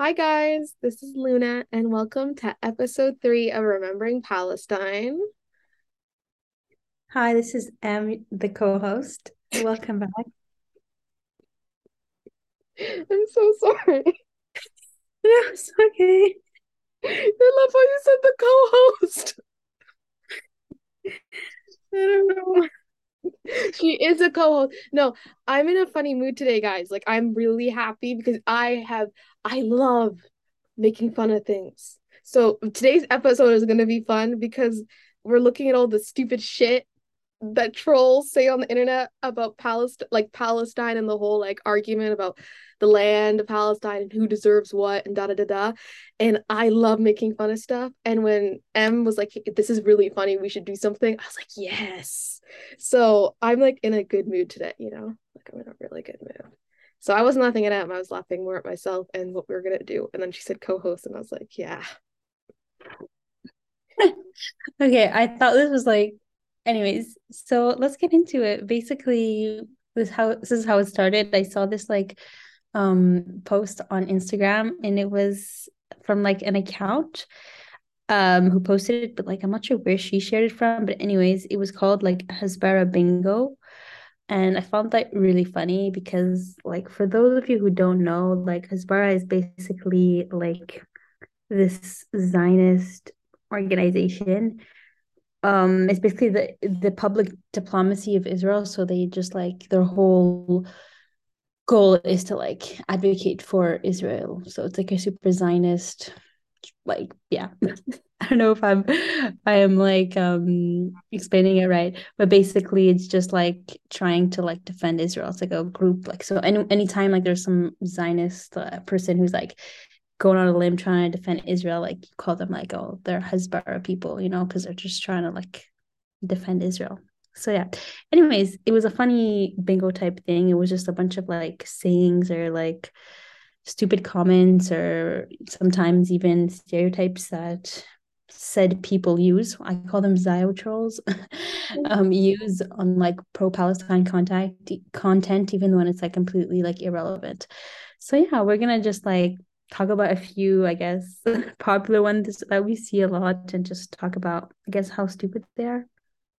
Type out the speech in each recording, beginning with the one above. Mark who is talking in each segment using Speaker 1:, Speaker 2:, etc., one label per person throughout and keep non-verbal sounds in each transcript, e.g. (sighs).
Speaker 1: Hi, guys. This is Luna, and welcome to episode three of Remembering Palestine.
Speaker 2: Hi, this is M, the co-host. Welcome back. (laughs)
Speaker 1: I'm so sorry.
Speaker 2: No, it's okay.
Speaker 1: I love how you said the co-host. (laughs)
Speaker 2: I don't know.
Speaker 1: She is a co-host. No, I'm in a funny mood today, guys. Like I'm really happy because I have I love making fun of things. So today's episode is gonna be fun because we're looking at all the stupid shit that trolls say on the internet about Palestine, like Palestine and the whole like argument about the land of Palestine and who deserves what and da da da da. And I love making fun of stuff. And when M was like, "This is really funny, we should do something," I was like, "Yes." So I'm like in a good mood today, you know, like I'm in a really good mood. So I wasn't laughing at him, I was laughing more at myself and what we were gonna do. And then she said co-host, and I was like, "Yeah." (laughs)
Speaker 2: Okay, I thought this was like, anyways, so let's get into it. Basically, this how this is how it started. I saw this like um post on Instagram and it was from like an account um who posted it, but like I'm not sure where she shared it from. But anyways, it was called like Hasbara Bingo. And I found that really funny because like for those of you who don't know, like Hasbara is basically like this Zionist organization. Um, it's basically the the public diplomacy of Israel. So they just like their whole goal is to like advocate for Israel. So it's like a super Zionist, like yeah. (laughs) (laughs) I don't know if I'm I am like um explaining it right, but basically it's just like trying to like defend Israel. It's like a group like so any anytime like there's some Zionist uh, person who's like going on a limb trying to defend Israel, like you call them like oh they're Hasbara people, you know, because they're just trying to like defend Israel. So yeah. Anyways, it was a funny bingo type thing. It was just a bunch of like sayings or like stupid comments or sometimes even stereotypes that said people use. I call them Zio trolls. (laughs) um, use on like pro Palestine contact content, even when it's like completely like irrelevant. So yeah, we're gonna just like talk about a few, I guess, (laughs) popular ones that we see a lot and just talk about, I guess, how stupid they are.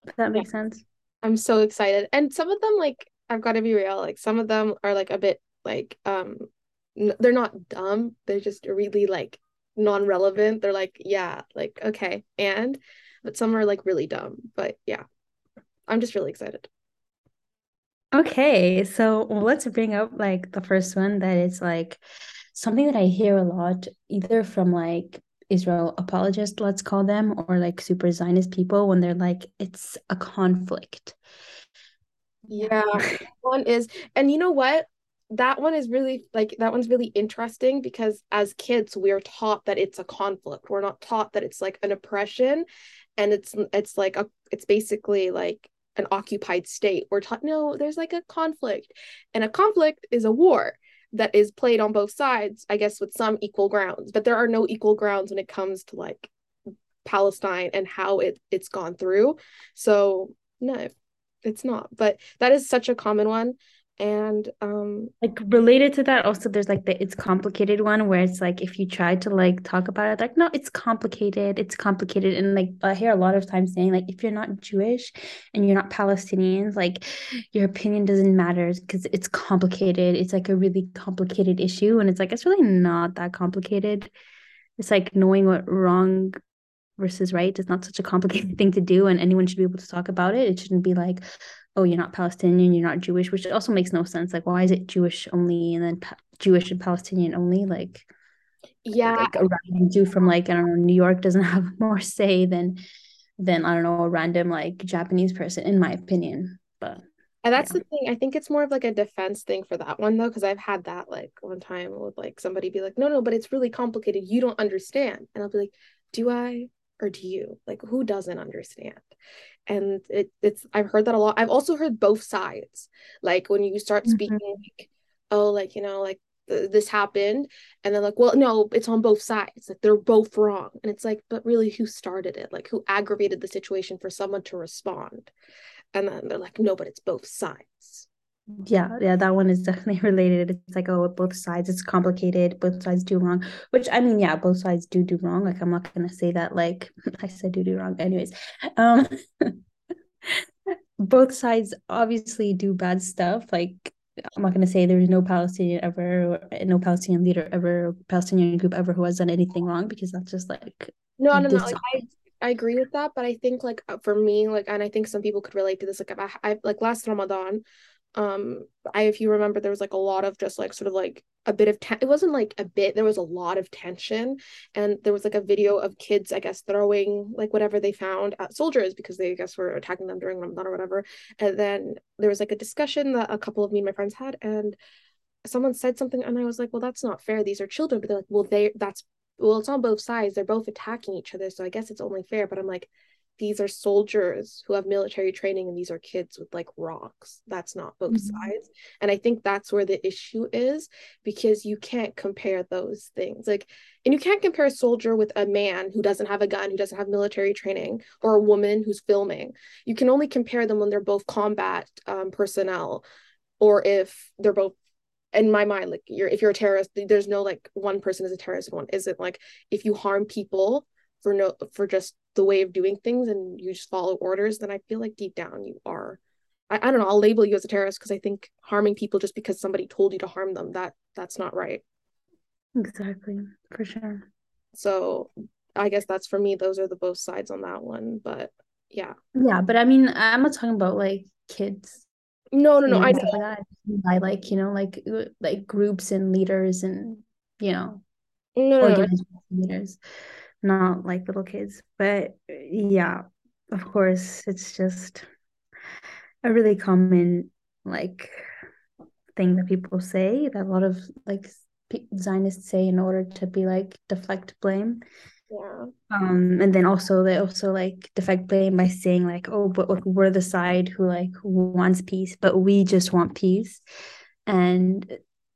Speaker 2: If that makes sense.
Speaker 1: I'm so excited. And some of them, like, I've got to be real, like some of them are like a bit like um they're not dumb, they're just really like non-relevant. They're like, yeah, like okay. And but some are like really dumb. But yeah. I'm just really excited.
Speaker 2: Okay, so let's bring up like the first one that is like something that I hear a lot, either from like Israel apologists, let's call them, or like super Zionist people when they're like, it's a conflict.
Speaker 1: Yeah, (laughs) one is, and you know what? That one is really like that one's really interesting because as kids we're taught that it's a conflict. We're not taught that it's like an oppression and it's it's like a it's basically like an occupied state. We're taught no, there's like a conflict. And a conflict is a war that is played on both sides, I guess with some equal grounds, but there are no equal grounds when it comes to like Palestine and how it it's gone through. So no, it's not. But that is such a common one. And um
Speaker 2: Like related to that, also there's like the it's complicated one where it's like if you try to like talk about it, like no, it's complicated, it's complicated. And like I hear a lot of times saying like if you're not Jewish and you're not Palestinian, like your opinion doesn't matter because it's complicated. It's like a really complicated issue. And it's like it's really not that complicated. It's like knowing what wrong versus right is not such a complicated (laughs) thing to do and anyone should be able to talk about it. It shouldn't be like oh, you're not Palestinian, you're not Jewish, which also makes no sense. Like, why is it Jewish only and then pa- Jewish and Palestinian only? Like,
Speaker 1: yeah,
Speaker 2: like a random Jew from like I don't know New York doesn't (laughs) have more say than than I don't know a random like Japanese person, in my opinion. But
Speaker 1: and that's
Speaker 2: yeah.
Speaker 1: the thing. I think it's more of like a defense thing for that one though, because I've had that like one time with like somebody be like, no, no, but it's really complicated. You don't understand. And I'll be like, do I? Or do you? Like, who doesn't understand? And it, it's i've heard that a lot. I've also heard both sides. Like when you start speaking
Speaker 2: Mhm.
Speaker 1: like oh like you know like th- this happened and they're like well no it's on both sides. Like they're both wrong. And it's like but really who started it? Like who aggravated the situation for someone to respond? And then they're like no but it's both sides
Speaker 2: yeah, yeah, that one is definitely (laughs) related. It's like, oh, both sides, it's complicated. Both sides do wrong, which I mean, yeah, both sides do do wrong. Like, I'm not gonna say that, like, (laughs) I said do do wrong. Anyways, um, (laughs) both sides obviously do bad stuff. Like, I'm not gonna say there's no Palestinian ever, no Palestinian leader ever, Palestinian group ever who has done anything wrong because that's just like
Speaker 1: no, no, no. Like, I I agree with that, but I think like uh, for me, like, and I think some people could relate to this. Like, I, I like last Ramadan, um i if you remember there was like a lot of just like sort of like a bit of it wasn't like a bit there was a lot of tension. And there was like a video of kids i guess throwing like whatever they found at soldiers because they I guess were attacking them during ramadan or whatever. And then there was like a discussion that a couple of me and my friends had and someone said something and i was like well that's not fair. These are children. But they're like well they that's well it's on both sides. They're both attacking each other. So i guess it's only fair. But i'm like these are soldiers who have military training and these are kids with like rocks. That's not both mm-hmm. sides. And i think that's where the issue is because you can't compare those things. Like and you can't compare a soldier with a man who doesn't have a gun who doesn't have military training or a woman who's filming. You can only compare them when they're both combat um, personnel or if they're both in my mind like you're if you're a terrorist there's no like one person is a terrorist one isn't. Like if you harm people for no for just the way of doing things and you just follow orders, then I feel like deep down you are I, I don't know, I'll label you as a terrorist because I think harming people just because somebody told you to harm them, that that's not right.
Speaker 2: Exactly, for sure.
Speaker 1: So I guess that's for me, those are the both sides on that one. But yeah.
Speaker 2: Yeah, but I mean I'm not talking about like kids.
Speaker 1: No, no, no. I know.
Speaker 2: Like I like, you know, like uh, like groups and leaders and you know
Speaker 1: no, no, no.
Speaker 2: leaders not like little kids. But yeah, of course, it's just a really common like thing that people say that a lot of like Zionists say in order to be like deflect blame.
Speaker 1: Yeah.
Speaker 2: Um, and then also they also like deflect blame by saying like, oh, but like we're the side who like wants peace, but we just want peace. And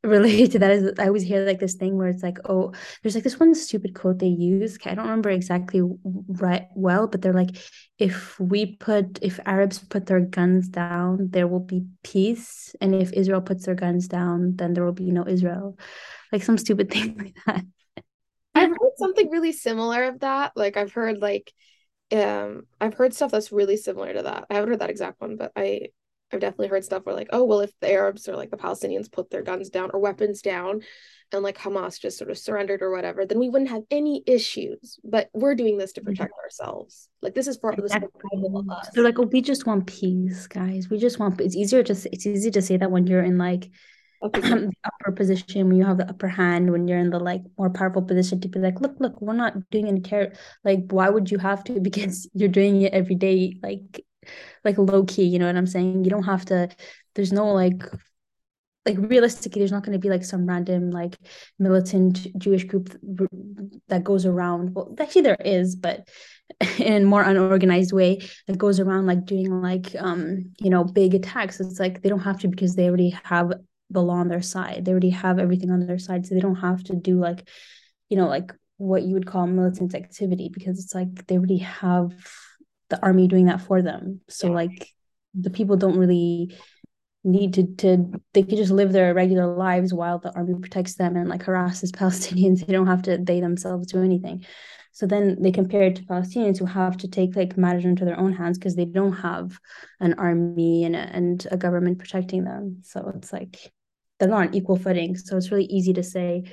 Speaker 2: related to that is I always hear like this thing where it's like, oh, there's like this one stupid quote they use. I don't remember exactly right well, but they're like, if we put if Arabs put their guns down, there will be peace, and if Israel puts their guns down, then there will be no Israel. Like some stupid (laughs) thing like that.
Speaker 1: I've heard something really similar of that. Like I've heard like um I've heard stuff that's really similar to that. I haven't heard that exact one, but I I've definitely heard stuff where like, oh, well, if the Arabs or like the Palestinians put their guns down or weapons down and like Hamas just sort of surrendered or whatever, then we wouldn't have any issues. But we're doing this to mm-hmm. protect ourselves. Like this is for exactly.
Speaker 2: us. They're like, oh, we just want peace, guys. We just want it's easier to it's easy to say that when you're in like (clears throat) the upper position when you have the upper hand when you're in the like more powerful position to be like look look we're not doing any care like why would you have to (laughs) because you're doing it every day like like low key, you know what I'm saying? You don't have to there's no like like realistically there's not going to be like some random like militant Jewish group that goes around. Well actually there is but (laughs) in a more unorganized way that goes around like doing like um you know big attacks. It's like they don't have to because they already have the law on their side. They already have everything on their side. So they don't have to do like you know like what you would call militant activity because it's like they already have the army doing that for them. So like the people don't really need to to they could just live their regular lives while the army protects them and like harasses (laughs) palestinians. They don't have to they themselves do anything. So then they compare it to palestinians who have to take like matters into their own hands because they don't have an army and a, and a government protecting them. So it's like they're not on equal footing. So it's really easy to say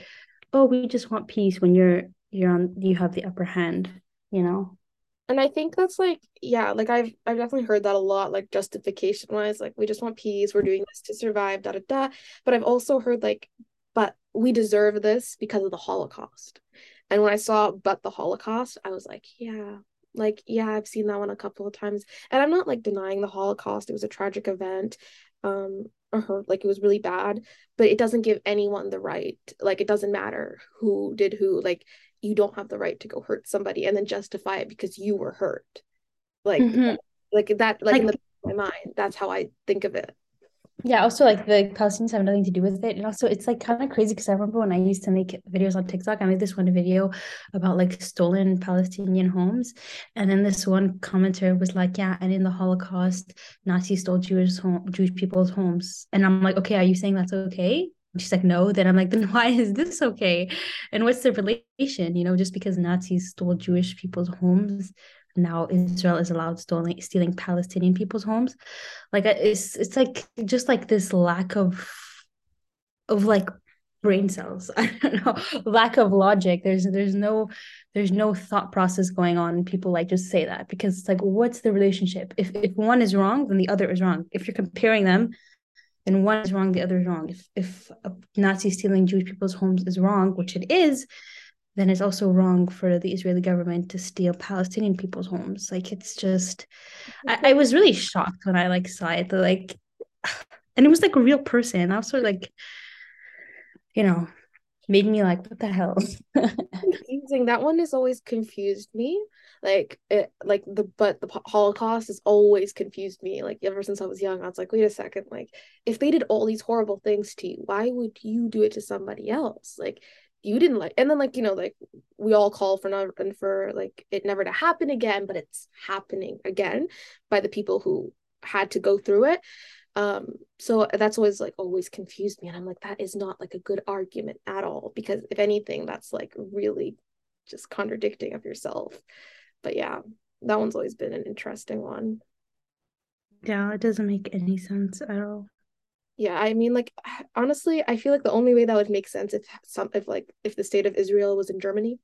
Speaker 2: oh we just want peace when you're you're on you have the upper hand you know
Speaker 1: and I think that's like, yeah, like I've I've definitely heard that a lot, like justification wise, like we just want peace, we're doing this to survive, da da da. But I've also heard like, but we deserve this because of the Holocaust. And when I saw but the Holocaust, I was like, yeah, like yeah, I've seen that one a couple of times. And I'm not like denying the Holocaust. It was a tragic event. Um, or her like it was really bad, but it doesn't give anyone the right. Like it doesn't matter who did who. Like you don't have the right to go hurt somebody and then justify it because you were hurt like mm-hmm. like that like, like in the, my mind that's how i think of it
Speaker 2: Yeah, also like the Palestinians have nothing to do with it. And also it's like kind of crazy because I remember when I used to make videos on TikTok, I made this one video about like stolen Palestinian homes. And then this one commenter was like, Yeah, and in the Holocaust, Nazis stole Jewish home Jewish people's homes. And I'm like, okay, are you saying that's okay? And she's like, no. Then I'm like, then why is this okay? And what's the relation? You know, just because Nazis stole Jewish people's homes now Israel is allowed stealing stealing Palestinian people's homes. Like uh, it's it's like just like this lack of of like brain cells. (laughs) I don't know, lack of logic. There's there's no there's no thought process going on. People like just say that because it's like what's the relationship? If if one is wrong, then the other is wrong. If you're comparing them, then one is wrong, the other is wrong. If if a Nazi stealing Jewish people's homes is wrong, which it is, then it's also wrong for the Israeli government to steal Palestinian people's homes. Like it's just, I, I was really shocked when I like saw it. Like, (sighs) and it was like a real person. I was sort of like, you know, made me like, what the hell? (laughs)
Speaker 1: Confusing. That one has always confused me. Like it, like the but the Holocaust has always confused me. Like ever since I was young, I was like, wait a second. Like if they did all these horrible things to you, why would you do it to somebody else? Like you didn't like and then like you know like we all call for not and for like it never to happen again but it's happening again by the people who had to go through it um so that's always like always confused me and i'm like that is not like a good argument at all because if anything that's like really just contradicting of yourself. But yeah that one's always been an interesting one.
Speaker 2: Yeah it doesn't make any sense at all.
Speaker 1: Yeah i mean like (sighs) honestly i feel like the only way that would make sense if some if like if the state of israel was in germany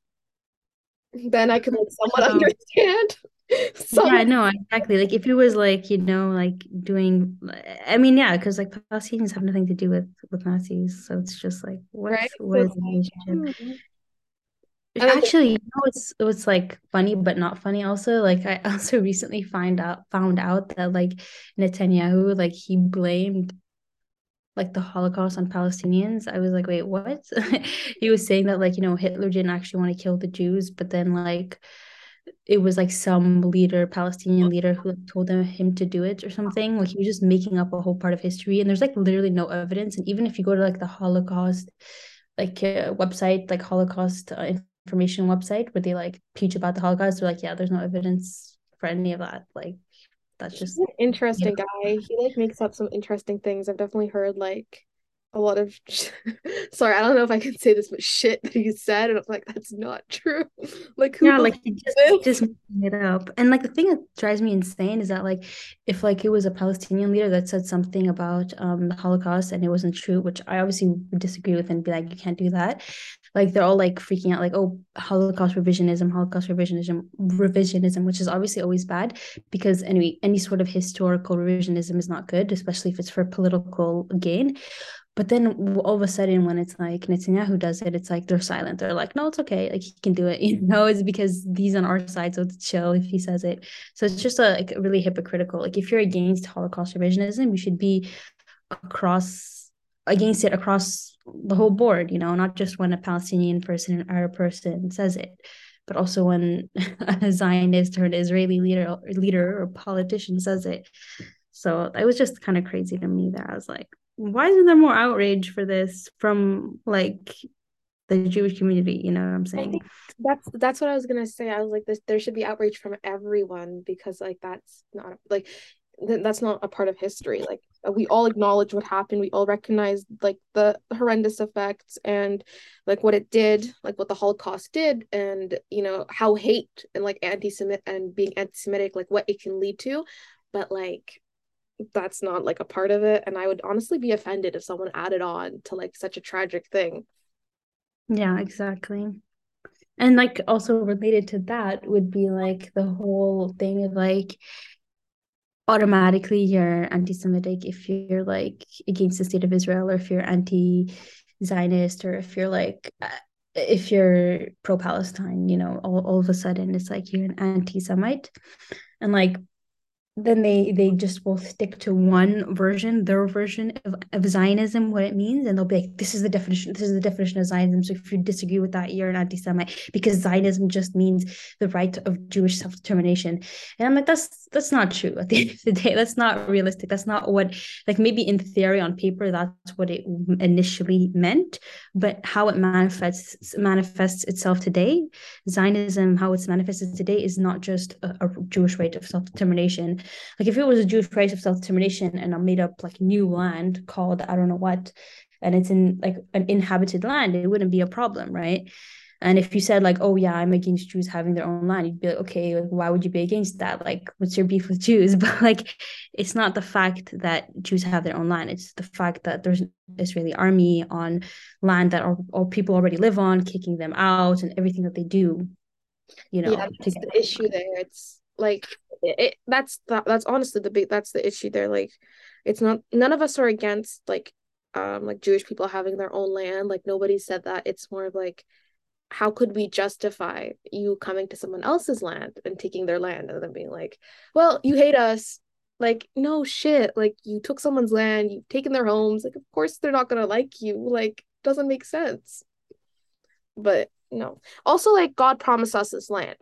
Speaker 1: then i could like somewhat (laughs) understand (laughs)
Speaker 2: Some... yeah no exactly like if it was like you know like doing i mean yeah because like palestinians have nothing to do with with nazis so it's just like what right? what is the relationship. Actually, you know, it's it's like funny but not funny. Also, like I (laughs) also recently find out found out that like Netanyahu, like he blamed like the Holocaust on Palestinians. I was like, wait, what? (laughs) he was saying that like, you know, Hitler didn't actually want to kill the Jews, but then like it was like some leader, Palestinian leader who told him, him to do it or something. Like he was just making up a whole part of history. And there's like literally no evidence. And even if you go to like the Holocaust like uh, website, like Holocaust uh, information website where they like teach about the Holocaust, they're like, yeah, there's no evidence for any of that. Like that's just
Speaker 1: interesting you know. guy. He like makes up some interesting things. I've definitely heard like a lot of (laughs) sorry, I don't know if I can say this, but shit that he said, and I'm like, that's not true. (laughs) like
Speaker 2: who yeah, like he just just made it up. And like the thing that drives me insane is that like if like it was a Palestinian leader that said something about um the Holocaust and it wasn't true, which I obviously would disagree with and be like, you can't do that. Like they're all like freaking out, like, oh, Holocaust revisionism, Holocaust revisionism, revisionism, which is obviously always bad because any any sort of historical revisionism is not good, especially if it's for political gain. But then all of a sudden, when it's like Netanyahu does it, it's like they're silent. They're like, no, it's okay. Like he can do it. (laughs) You know, it's because he's on our side, so it's chill if he says it. So it's just a, like really hypocritical. Like if you're against Holocaust revisionism, you should be across against it across the whole board. You know, not just when a Palestinian person, an Arab person says it, but also when (laughs) a Zionist or an Israeli leader, leader or politician says it. So it was just kind of crazy to me that I was like, why isn't there more outrage for this from like the Jewish community? You know what I'm saying?
Speaker 1: That's that's what I was gonna say. I was like, this there should be outrage from everyone because like that's not like th- that's not a part of history. Like uh, we all acknowledge what happened. We all recognize like the horrendous effects and like what it did, like what the Holocaust did, and you know how hate and like anti-Semitic and being anti-Semitic, like what it can lead to. But like that's not like a part of it and i would honestly be offended if someone added on to like such a tragic thing.
Speaker 2: Yeah exactly. And like also related to that would be like the whole thing of like automatically you're anti-semitic if you're like against the state of israel or if you're anti-zionist or if you're like uh, if you're pro-palestine you know all, all of a sudden it's like you're an anti-semite. And like then they they just will stick to one version, their version of, of Zionism, what it means, and they'll be like, "This is the definition. This is the definition of Zionism." So if you disagree with that, you're an anti-Semite because Zionism just means the right of Jewish self-determination. And I'm like, that's that's not true. At the end of the day, that's not realistic. That's not what like maybe in theory on paper that's what it initially meant, but how it manifests manifests itself today, Zionism, how it's manifested today, is not just a, a Jewish right of self-determination like if it was a Jewish right of self-determination and I made up like new land called I don't know what, and it's in like an inhabited land, it wouldn't be a problem, right? And if you said like, oh yeah, I'm against Jews having their own land, you'd be like, okay, like, why would you be against that? Like, what's your beef with Jews? (laughs) But like, it's not the fact that Jews have their own land; it's the fact that there's an Israeli army on land that all, all people already live on, kicking them out, and everything that they do. You know,
Speaker 1: yeah, that's the issue there. It's like it, it that's that, that's honestly the big that's the issue there like it's not none of us are against like um like jewish people having their own land like nobody said that. It's more of like how could we justify you coming to someone else's land and taking their land and then being like well you hate us. Like no shit. Like you took someone's land you've taken their homes. Like of course they're not gonna like you. Like doesn't make sense. But no. Also like god promised us this land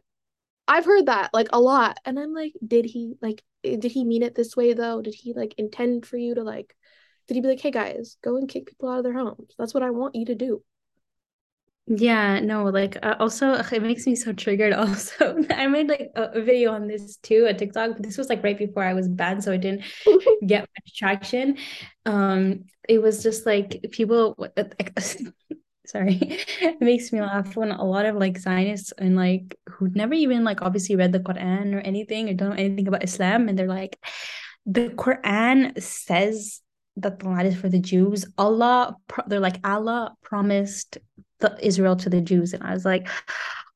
Speaker 1: I've heard that like a lot. And I'm like, did he like did he mean it this way though? Did he like intend for you to like did he be like, hey guys, go and kick people out of their homes? That's what I want you to do.
Speaker 2: Yeah, no, like uh, also it makes me so triggered. (laughs) Also, (laughs) I made like a, a, video on this too, a TikTok, but this was like right before I was banned, so I didn't (laughs) get much traction. Um, it was just like people sorry. (laughs) It makes me laugh when a lot of like zionists and like who never even like obviously read the quran or anything or don't know anything about islam and they're like the quran says that the land is for the jews. Allah they're like allah promised the israel to the jews. And i was like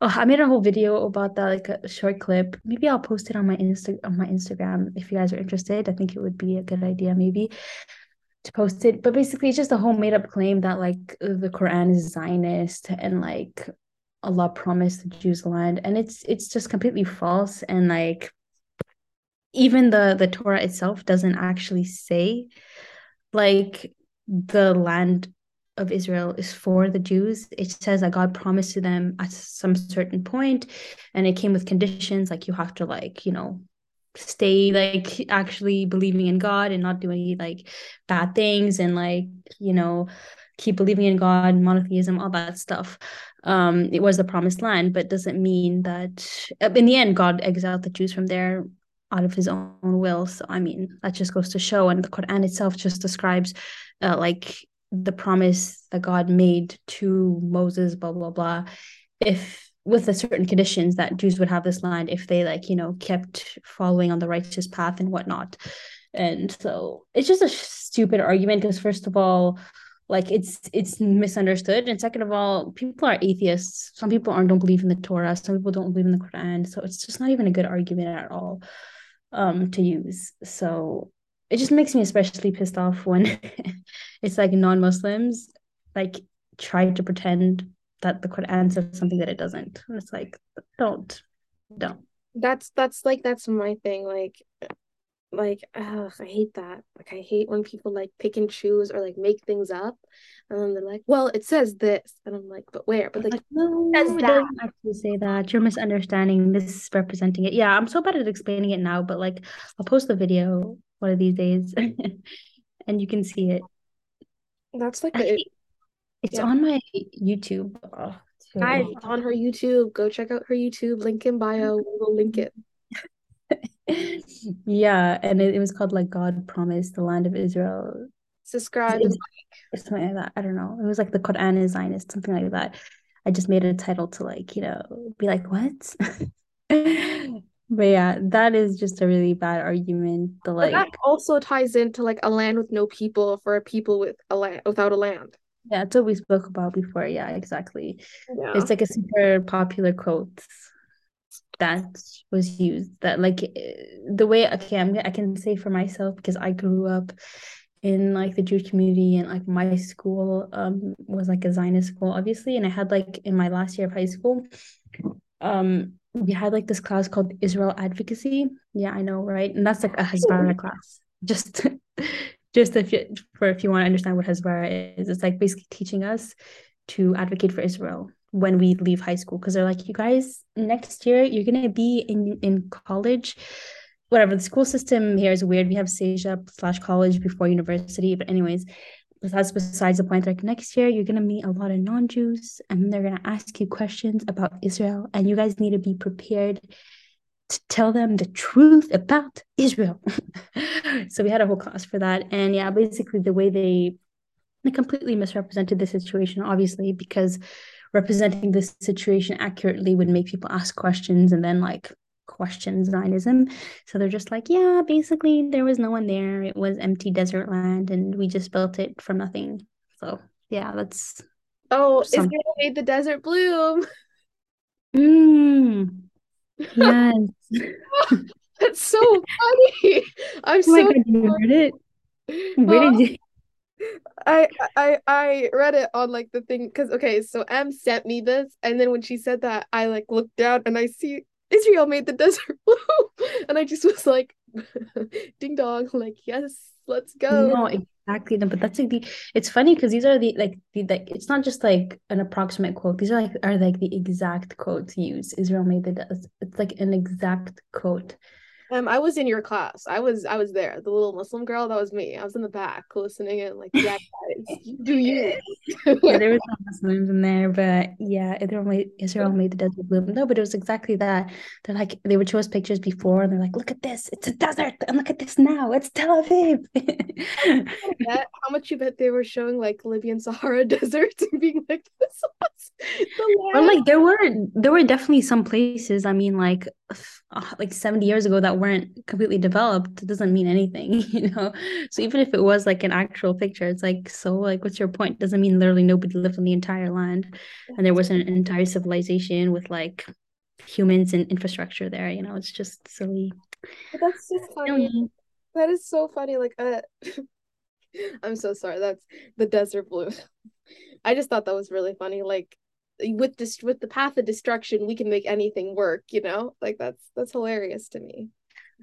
Speaker 2: oh, i made a whole video about that like a short clip. Maybe i'll post it on my insta on my instagram if you guys are interested. I think it would be a good idea maybe to post it but basically it's just a whole made up claim that like the quran is zionist and like allah promised the jews the land and it's it's just completely false and like even the the torah itself doesn't actually say like the land of Israel is for the Jews. It says that God promised to them at some certain point, and it came with conditions like you have to like you know stay like actually believing in God and not doing like bad things and like you know keep believing in God, monotheism, all that stuff. Um, it was the promised land, but doesn't mean that uh, in the end God exiled the Jews from there out of his own will. So I mean that just goes to show, and the Quran itself just describes uh, like the promise that God made to Moses, blah blah blah. If with the certain conditions that Jews would have this land if they like you know kept following on the righteous path and whatnot. And so it's just a stupid argument because first of all, like it's it's misunderstood, and second of all, people are atheists. Some people aren't don't believe in the Torah. Some people don't believe in the Quran. So it's just not even a good argument at all um to use. So it just makes me especially pissed off when (laughs) it's like non-Muslims like try to pretend that the Quran says something that it doesn't. And it's like, don't, don't.
Speaker 1: That's that's like that's my thing. Like, like ugh, I hate that. Like I hate when people like pick and choose or like make things up, and then they're like, "Well, it says this," and I'm like, "But where?" But like, like no,
Speaker 2: it that. doesn't actually say that. You're misunderstanding. misrepresenting it. Yeah, I'm so bad at explaining it now, but like, I'll post the video one of these days, (laughs) and you can see it.
Speaker 1: That's like the
Speaker 2: it's yeah. on my YouTube. Oh,
Speaker 1: Guys, on her YouTube. Go check out her YouTube. Link in bio. (laughs) We'll link it. (laughs)
Speaker 2: yeah, and it, it, was called like God promised the land of Israel.
Speaker 1: Subscribe.
Speaker 2: It's, something like that. I don't know. It was like the Quran is Zionist, something like that. I just made a title to like, you know, be like, what? (laughs) but yeah, that is just a really bad argument. The like
Speaker 1: but that also ties into like a land with no people for a people with a land without a land.
Speaker 2: Yeah, that's what we spoke about before. Yeah, exactly. Yeah. It's like a super popular quote that was used that like the way okay I'm I can say for myself because I grew up in like the Jewish community and like my school um was like a Zionist school obviously and I had like in my last year of high school um we had like this class called Israel Advocacy. Yeah, I know, right? And that's like a Hasbara class. Just (laughs) just if you for if you want to understand what Hasbara is, it's like basically teaching us to advocate for Israel when we leave high school because they're like, you guys, next year you're gonna be in in college. Whatever the school system here is weird. We have CEGEP slash college before university, but anyways, that's besides the point. Like next year, you're gonna meet a lot of non-Jews, and they're gonna ask you questions about Israel, and you guys need to be prepared to tell them the truth about Israel. (laughs) so we had a whole class for that, and yeah, basically the way they they completely misrepresented the situation, obviously, because representing this situation accurately would make people ask questions and then like question Zionism. So they're just like, yeah, basically there was no one there. It was empty desert land and we just built it from nothing. So yeah, that's
Speaker 1: Oh, something. Israel made the desert bloom.
Speaker 2: Mm. Yes. (laughs)
Speaker 1: that's so funny. I'm oh so God, you read it. Where did uh, you I I I read it on like the thing because okay, so M sent me this, and then when she said that, I like looked down and I see Israel made the (laughs) desert blue, and I just was like, (laughs) ding dong, like yes, let's go.
Speaker 2: No, exactly. No, but that's like the. It's funny because these are the like the like it's not just like an approximate quote. These are like are like the exact quotes used. Israel made the. It's like an exact quote.
Speaker 1: Um, I was in your class. I was I was there. The little Muslim girl, that was me. I was in the back listening and like, yeah, guys, do you? (laughs)
Speaker 2: yeah, there was some Muslims in there, but yeah, Israel made, Israel made the desert bloom. No, but it was exactly that. They're like they would show us pictures before, and they're like, look at this, it's a desert, and look at this now, it's Tel Aviv. (laughs)
Speaker 1: how much you bet they were showing like Libyan Sahara (laughs) desert and being like, this was
Speaker 2: the land. like there were there were definitely some places. I mean, like like 70 years ago that weren't completely developed doesn't mean anything (laughs) you know? So even if it was like an actual picture it's like so like what's your point? Doesn't mean literally nobody lived on the entire land and there wasn't an entire civilization with like humans and infrastructure there you know? It's just silly.
Speaker 1: But that's just funny. that is so funny like uh (laughs) i'm so sorry that's the desert blue. (laughs) I just thought that was really funny like with this with the path of destruction we can make anything work you know? Like that's that's hilarious to me.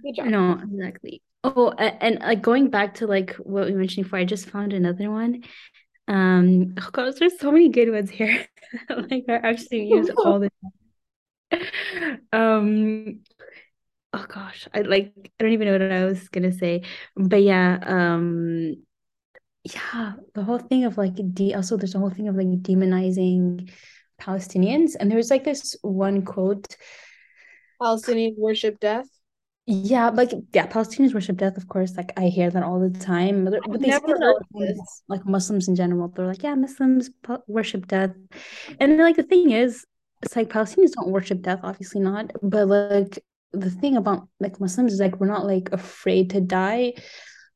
Speaker 2: Good job. No exactly. Oh and, like going back to like what we mentioned before i just found another one. Um oh gosh there's so many good ones here. (laughs) Like i actually (laughs) use all the time. Um oh gosh i like i don't even know what i was gonna say but yeah um yeah the whole thing of like de also there's a whole thing of like demonizing Palestinians. And there was like this one quote
Speaker 1: Palestinians worship death.
Speaker 2: Yeah, like yeah, Palestinians worship death, of course. Like I hear that all the time. But, but they never heard this. like Muslims in general. They're like, yeah, Muslims worship death. And like the thing is, it's like Palestinians don't worship death, obviously not. But like the thing about like Muslims is like we're not like afraid to die.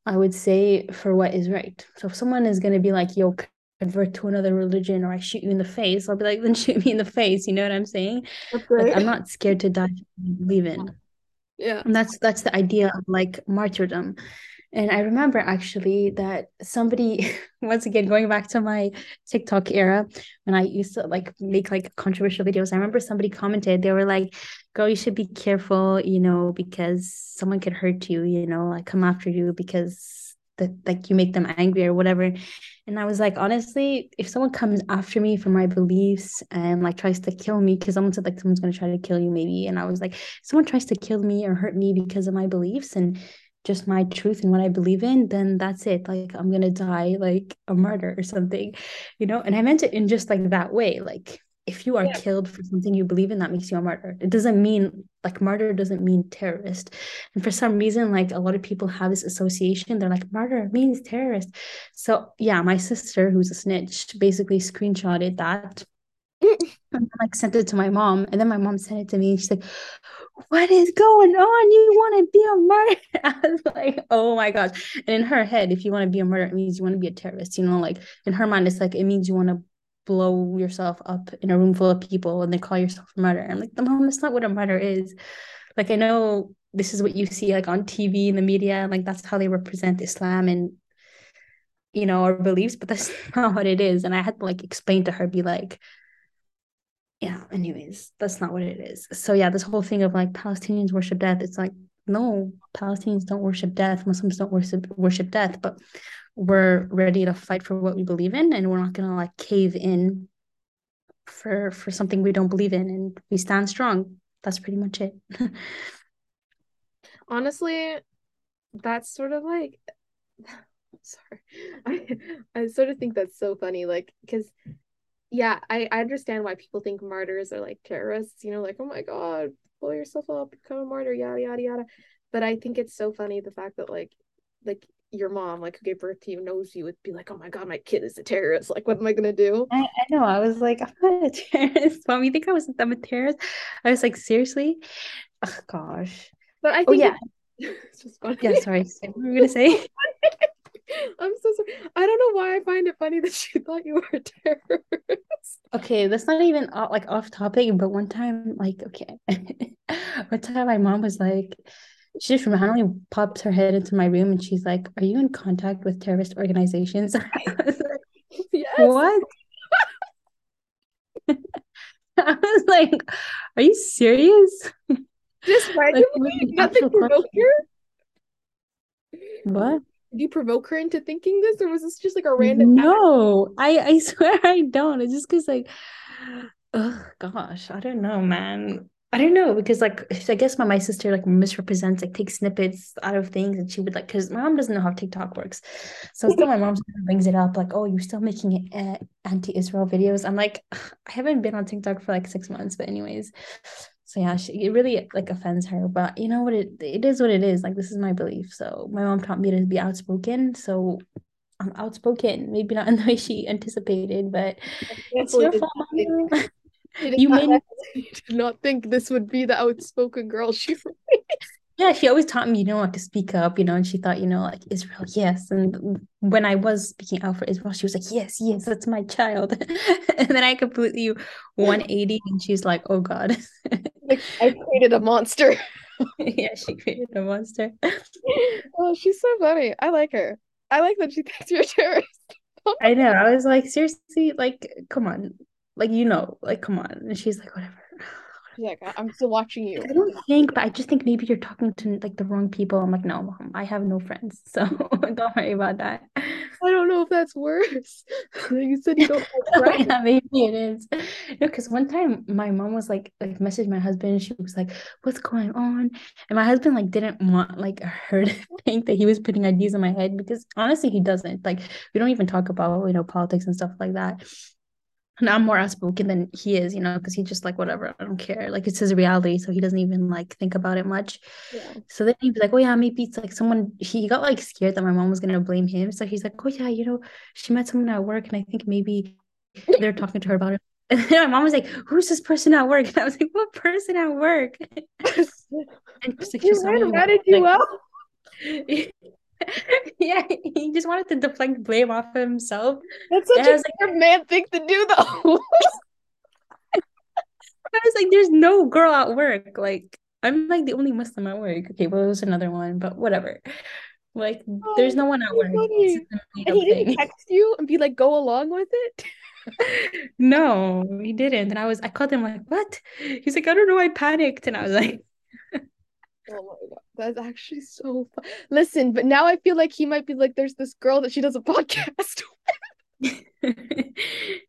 Speaker 2: I would say for what is right. So if someone is gonna be like, yo, convert to another religion or I shoot you in the face, I'll be like, (laughs) then shoot me in the face. You know what I'm saying? Like, I'm not scared to die believe in.
Speaker 1: Yeah.
Speaker 2: And that's that's the idea of like martyrdom. And I remember actually that somebody, (laughs) once again, going back to my TikTok era, when I used to like make like controversial videos, I remember somebody commented, they were like, girl, you should be careful, you know, because someone could hurt you, you know, like come after you because that like you make them angry or whatever and i was like honestly if someone comes after me for my beliefs and like tries to kill me because someone said like someone's to try to kill you maybe and i was like someone tries to kill me or hurt me because of my beliefs and just my truth and what i believe in then that's it. Like i'm to die like a murder or something you know? And i meant it in just like that way like if you are yeah. killed for something you believe in that makes you a martyr. It doesn't mean like martyr doesn't mean terrorist. And for some reason like a lot of people have this association. They're like martyr means terrorist. So yeah my sister who's a snitch basically screenshotted that. (laughs) And like sent it to my mom. And then my mom sent it to me and she's like what is going on? You want to be a martyr? (laughs) I was like oh my gosh. And in her head if you want to be a martyr it means you want to be a terrorist you know? Like in her mind it's like it means you want to blow yourself up in a room full of people and they call yourself a martyr. I'm like, mom, that's not what a martyr is. Like I know this is what you see like on TV in the media, and like that's how they represent Islam and you know our beliefs, but that's (laughs) not what it is. And I had to like explain to her, be like, yeah, anyways, that's not what it is. So yeah, this whole thing of like Palestinians worship death, it's like no, Palestinians don't worship death, Muslims don't worship worship death, but we're ready to fight for what we believe in and we're not gonna like cave in for for something we don't believe in and we stand strong. That's pretty much it. (laughs)
Speaker 1: Honestly, that's sort of like (laughs) sorry. I I sort of think that's so funny, like because yeah, I, I understand why people think martyrs are like terrorists, you know, like, oh my God, blow yourself up, become a martyr, yada yada yada. But I think it's so funny the fact that like like your mom, like who gave birth to you, knows you would be like, oh my god, my kid is a terrorist. Like, what am I gonna do?
Speaker 2: I, I know. I was like, I'm not a (laughs) terrorist. Mom, you think I was I'm a terrorist? I was like, seriously? Oh gosh.
Speaker 1: But I think
Speaker 2: oh,
Speaker 1: think
Speaker 2: yeah. (laughs)
Speaker 1: it's just funny.
Speaker 2: Yeah, sorry. (laughs) What were you gonna say?
Speaker 1: I'm so sorry. I don't know why I find it funny that she thought you were a terrorist.
Speaker 2: Okay, that's not even like off topic, but one time, like, okay, one time my mom was like, she just randomly pops her head into my room and she's like, Are you in contact with terrorist organizations? (laughs) Like,
Speaker 1: yes.
Speaker 2: What? (laughs) I was like, Are you serious?
Speaker 1: Just randomly,
Speaker 2: Like,
Speaker 1: nothing her.
Speaker 2: What?
Speaker 1: Did you provoke her into thinking this, or was this just like a random?
Speaker 2: No, I I (laughs) swear I don't. It's just because like, oh gosh, I don't know, man. I don't know because like I guess my my sister like misrepresents like takes snippets out of things and she would like because my mom doesn't know how TikTok works, so still my mom brings it up like oh you're still making uh, anti-Israel videos. I'm like (sighs) I haven't been on TikTok for like six months, but anyways, so yeah, she, it really like offends her. But you know what? It it is what it is. Like this is my belief. So my mom taught me to be outspoken. So I'm outspoken. Maybe not in the way she anticipated, but it's your fault, (laughs)
Speaker 1: you made (laughs) did not think this would be the outspoken girl she (laughs)
Speaker 2: yeah she always taught me you know like to speak up you know and she thought you know like israel yes and when i was speaking out for israel she was like yes yes that's my child. (laughs) And then i completely 180 and she's like oh god.
Speaker 1: Like i created a monster.
Speaker 2: Yeah she created a monster.
Speaker 1: Oh she's so funny. I like her. I like that she thinks you're a terrorist.
Speaker 2: I know. I was like seriously like come on like you know like come on and she's like whatever (sighs)
Speaker 1: yeah, I'm still watching you.
Speaker 2: I don't think, but I just think maybe you're talking to like the wrong people. I'm like, no, mom, I have no friends, (laughs) so (laughs) don't worry about that.
Speaker 1: I don't know if that's worse. (laughs) you said you don't have friends.
Speaker 2: yeah, maybe it is. No, because one time my mom was like, like messaged my husband. She was like, "What's going on?" And my husband like didn't want like her to think that he was putting ideas in my head because honestly, he doesn't. Like, we don't even talk about you know politics and stuff like that and I'm more outspoken than he is, you know, because he just like whatever, I don't care. Like it's his reality, so he doesn't even like think about it much.
Speaker 1: Yeah.
Speaker 2: So then he'd be like, "Oh yeah, maybe it's like someone." He got like scared that my mom was gonna blame him, so he's like, "Oh yeah, you know, she met someone at work, and I think maybe they're talking to her about it." (laughs) And then my mom was like, "Who's this person at work?" (laughs) And I was like, "What person at work?" (laughs) and
Speaker 1: she's like, "You ratted you out." (laughs)
Speaker 2: yeah, he just wanted to deflect blame off himself.
Speaker 1: That's such a like, man thing to do, though. (laughs)
Speaker 2: I was like, "There's no girl at work. Like, I'm like the only Muslim at work." Okay, well, there's another one, but whatever. Like, oh, there's no one at work.
Speaker 1: And he didn't thing. text you and be like, "Go along with it." (laughs)
Speaker 2: no, he didn't. And I was, I called him like, "What?" He's like, "I don't know." I panicked, and I was like.
Speaker 1: Oh my god, that's actually so fun. Listen, but now I feel like he might be like, there's this girl that she does a (laughs) podcast.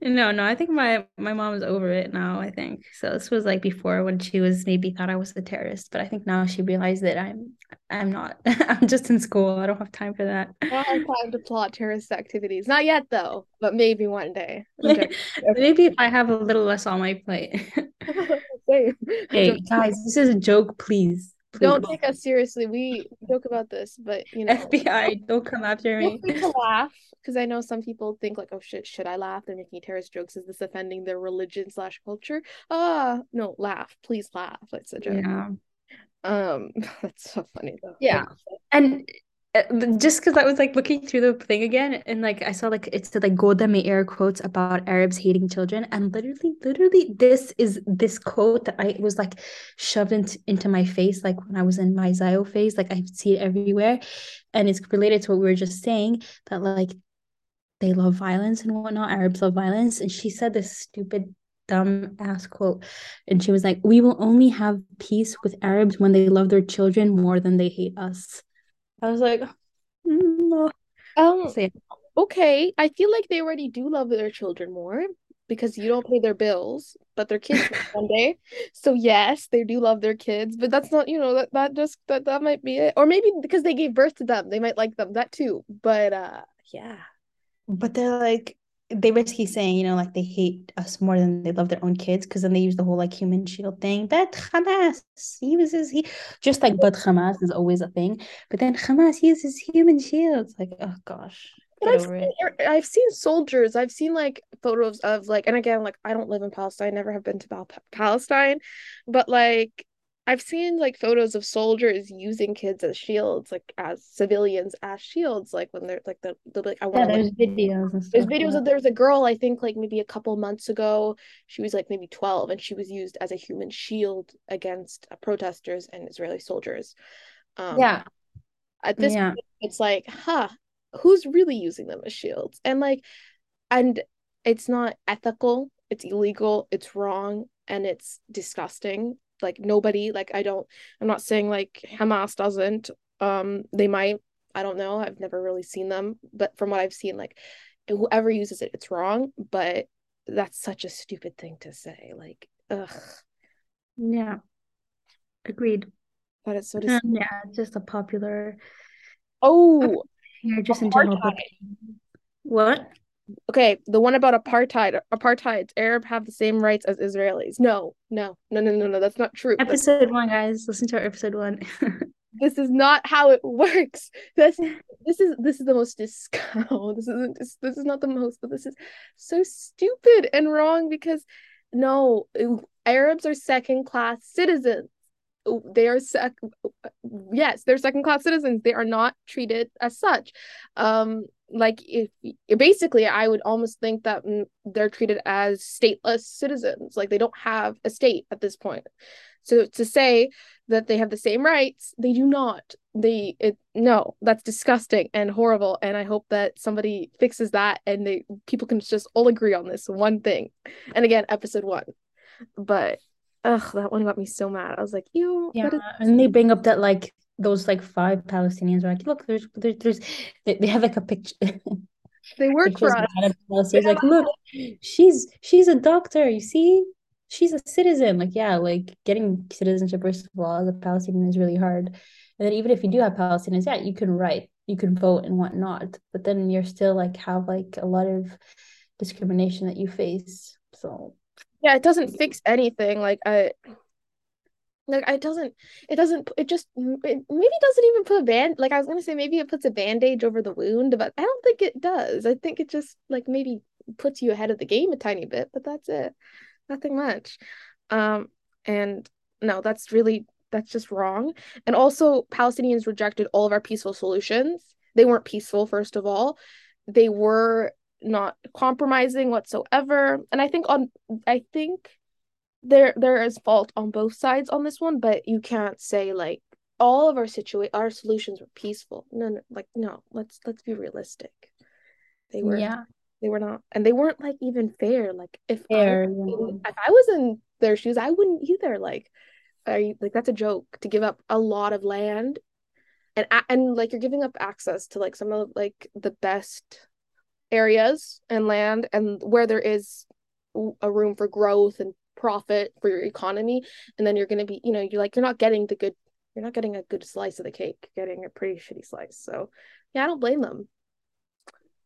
Speaker 2: no, no, I think my my mom is over it now. I think so. This was like before when she was maybe thought I was a terrorist, but I think now she realized that I'm I'm not. (laughs) I'm just in school. I don't have time for that.
Speaker 1: I don't have time to plot terrorist activities. Not yet, though, but maybe one day. (laughs) Okay.
Speaker 2: maybe if I have a little less on my plate. hey guys, this is a joke, please.
Speaker 1: Don't take us seriously. We joke about this, but you know,
Speaker 2: FBI, don't come after me.
Speaker 1: to (laughs) laugh because I know some people think like, oh shit, should I laugh? They're making terrorist jokes. Is this offending their religion slash culture? Ah, uh, no, laugh. Please laugh. It's a joke.
Speaker 2: Yeah.
Speaker 1: Um, (laughs) that's so funny though.
Speaker 2: Yeah, and Uh, just because I was like looking through the thing again and like I saw like it said like Golda Meir quotes about Arabs hating children and literally literally this is this quote that I was like shoved into, into my face like when I was in my Zio phase like I see it everywhere and it's related to what we were just saying that like they love violence and whatnot Arabs love violence and she said this stupid dumb ass quote. And she was like, We will only have peace with Arabs when they love their children more than they hate us. I was like, no.
Speaker 1: Um, okay. I feel like they already do love their children more because you don't pay their bills, but their kids (laughs) one day. So yes, they do love their kids, but that's not, you know, that, that just that that might be it. Or maybe because they gave birth to them, they might like them. That too. But uh yeah.
Speaker 2: But they're like they basically saying, you know, like they hate us more than they love their own kids because then they use the whole like human shield thing. But Hamas uses he just like but Hamas is always a thing. But then Hamas uses human shields. Like, oh gosh.
Speaker 1: I've seen, er, I've seen soldiers. I've seen like photos of like, and again, like I don't live in Palestine. Never have been to Palestine, but like I've seen like photos of soldiers using kids as shields, like as civilians as shields, like when they're like the, the like I
Speaker 2: want yeah, there's like, videos.
Speaker 1: There's videos of there's a girl I think like maybe a couple months ago. She was like maybe 12 and she was used as a human shield against uh, protesters and Israeli soldiers.
Speaker 2: Um, yeah.
Speaker 1: At this yeah. point, it's like, huh, who's really using them as shields? And like, and it's not ethical. It's illegal. It's wrong and it's disgusting like nobody like i don't i'm not saying like hamas doesn't um they might i don't know i've never really seen them but from what i've seen like whoever uses it it's wrong but that's such a stupid thing to say like ugh.
Speaker 2: Yeah. Agreed.
Speaker 1: But it's so
Speaker 2: um, yeah it's just a popular
Speaker 1: oh
Speaker 2: here just in general. what
Speaker 1: okay, the one about apartheid, apartheid, Arab have the same rights as Israelis. No, no, no, no, no, no, that's not true.
Speaker 2: Episode one, guys, listen to our episode one. (laughs)
Speaker 1: this is not how it works. This, this is this is the most discount. (laughs) This isn't this, this is not the most, but this is so stupid and wrong because no, Arabs are second class citizens they are sec- yes they're second class citizens they are not treated as such um like if basically i would almost think that mm, they're treated as stateless citizens. Like they don't have a state at this point. So to say that they have the same rights they do not. They it no that's disgusting and horrible. And i hope that somebody fixes that and they people can just all agree on this one thing. And again episode one. But ugh that one got me so mad. I was like you
Speaker 2: yeah and they bring up that like those like five Palestinians were like, look, there's there's, there's they, they have like a picture. (laughs)
Speaker 1: They work for us.
Speaker 2: Like, look, she's she's a doctor. You see, she's a citizen. Like, yeah, like getting citizenship first of all as a Palestinian is really hard. And then even if you do have Palestinians, yeah, you can write, you can vote and whatnot. But then you're still like have like a lot of discrimination that you face. So
Speaker 1: yeah, it doesn't fix anything. Like I like it doesn't it doesn't it just it maybe doesn't even put a band like i was gonna say maybe it puts a bandage over the wound but i don't think it does. I think it just like maybe puts you ahead of the game a tiny bit but that's it. Nothing much. Um and no that's really that's just wrong. And also palestinians rejected all of our peaceful solutions. They weren't peaceful first of all. They were not compromising whatsoever. And i think on i think there there is fault on both sides on this one, but you can't say like all of our situa our solutions were peaceful. No, no, like no. Let's let's be realistic. They were yeah. They were not, and they weren't like even fair. Like if fair, I, yeah. if I was in their shoes, I wouldn't either. Like, are you like that's a joke to give up a lot of land, and and like you're giving up access to like some of like the best areas and land and where there is a room for growth and profit for your economy and then you're going to be you know you're like you're not getting the good you're not getting a good slice of the cake you're getting a pretty shitty slice. So yeah i don't blame them.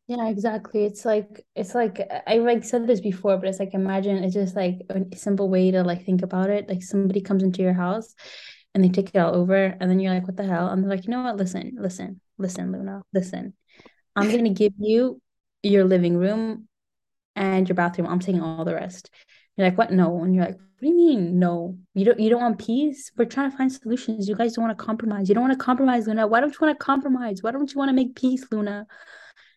Speaker 2: Yeah exactly. It's like it's like i like said this before but it's like imagine it's just like a simple way to like think about it. Like somebody comes into your house and they take it all over and then you're like what the hell? And they're like you know what? Listen listen listen luna listen. I'm gonna give you your living room and your bathroom. I'm taking all the rest you're like, what? No. And you're like, what do you mean? No. You don't you don't want peace? We're trying to find solutions. You guys don't want to compromise. You don't want to compromise, Luna. Why don't you want to compromise? Why don't you want to make peace, Luna?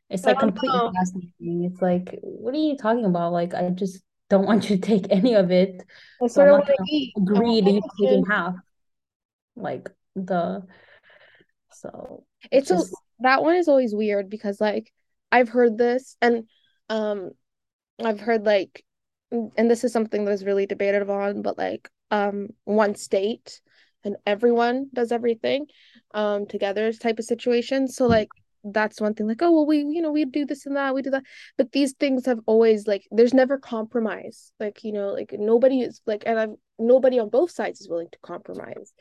Speaker 2: It's like completely fascinating. It's like, what are you talking about? Like, I just don't want you to take (laughs) any of it. I so not gonna agree to you taking half. Like the so
Speaker 1: it's, it's just... a, that one is always weird because like I've heard this and um I've heard like and this is something that's really debated on, but like um one state and everyone does everything um together type of situation. So like that's one thing like oh well we you know we do this and that we do that. But these things have always like there's never compromise. Like you know like nobody is like and i'm nobody on both sides is willing to compromise.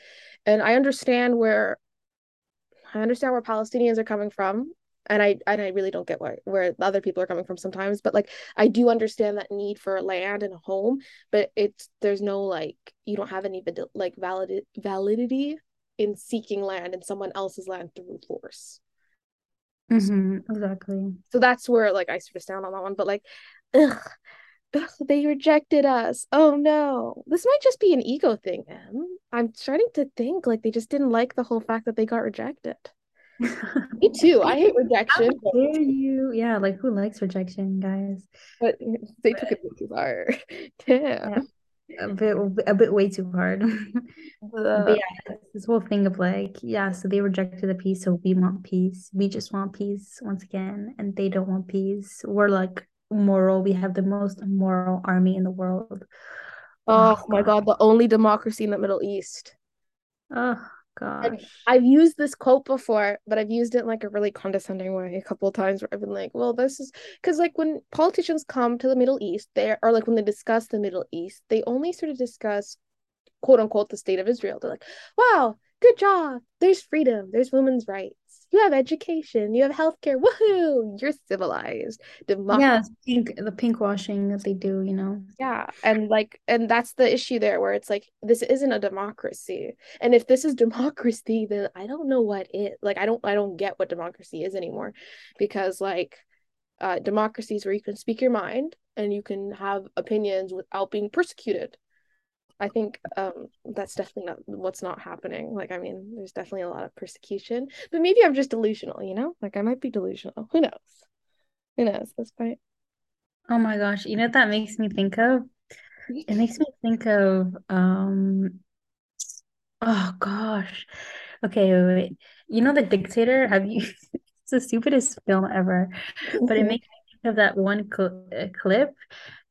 Speaker 1: And i understand where i understand where palestinians are coming from and I and I really don't get where where other people are coming from sometimes, but like I do understand that need for land and a home, but it's there's no like you don't have any like valid validity in seeking land in someone else's land through force.
Speaker 2: Mm-hmm, exactly.
Speaker 1: So that's where like I sort of stand on that one, but like, ugh, ugh, they rejected us. Oh no, this might just be an ego thing, M. I'm starting to think like they just didn't like the whole fact that they got rejected. Me too. I hate rejection.
Speaker 2: How dare you? Yeah, like who likes rejection, guys?
Speaker 1: But they took it too far. (laughs) Damn.
Speaker 2: Yeah, a bit, a bit way too hard. but yeah, this whole thing of like, yeah, so they rejected the peace, so we want peace. We just want peace once again, and they don't want peace. We're like moral. We have the most moral army in the world.
Speaker 1: Oh, oh my god, the only democracy in the Middle East.
Speaker 2: Oh Gosh.
Speaker 1: I've used this quote before, but I've used it in like a really condescending way a couple of times where I've been like, well, this is because like when politicians come to the Middle East, there or like when they discuss the Middle East, they only sort of discuss quote unquote the state of Israel. They're like, wow, good job. There's freedom, there's women's rights, you have education, you have healthcare. Woohoo! You're civilized.
Speaker 2: Democracy. Yeah, pink the pink washing that they do, you know.
Speaker 1: Yeah, and like, and that's the issue there, where it's like this isn't a democracy, and if this is (laughs) democracy, then I don't know what it like. I don't, I don't get what democracy is anymore, because like, uh, democracies where you can speak your mind and you can have opinions without being persecuted I think um, that's definitely not what's not happening. Like, I mean, there's definitely a lot of persecution, but maybe I'm just delusional, you know? Like, I might be delusional. Who knows? Who knows? That's fine.
Speaker 2: Oh my gosh, you know what that makes me think of? It makes me think of um oh gosh. Okay, wait, wait. You know the dictator? Have you (laughs) it's the stupidest film ever. But it makes me think of that one cl- uh, clip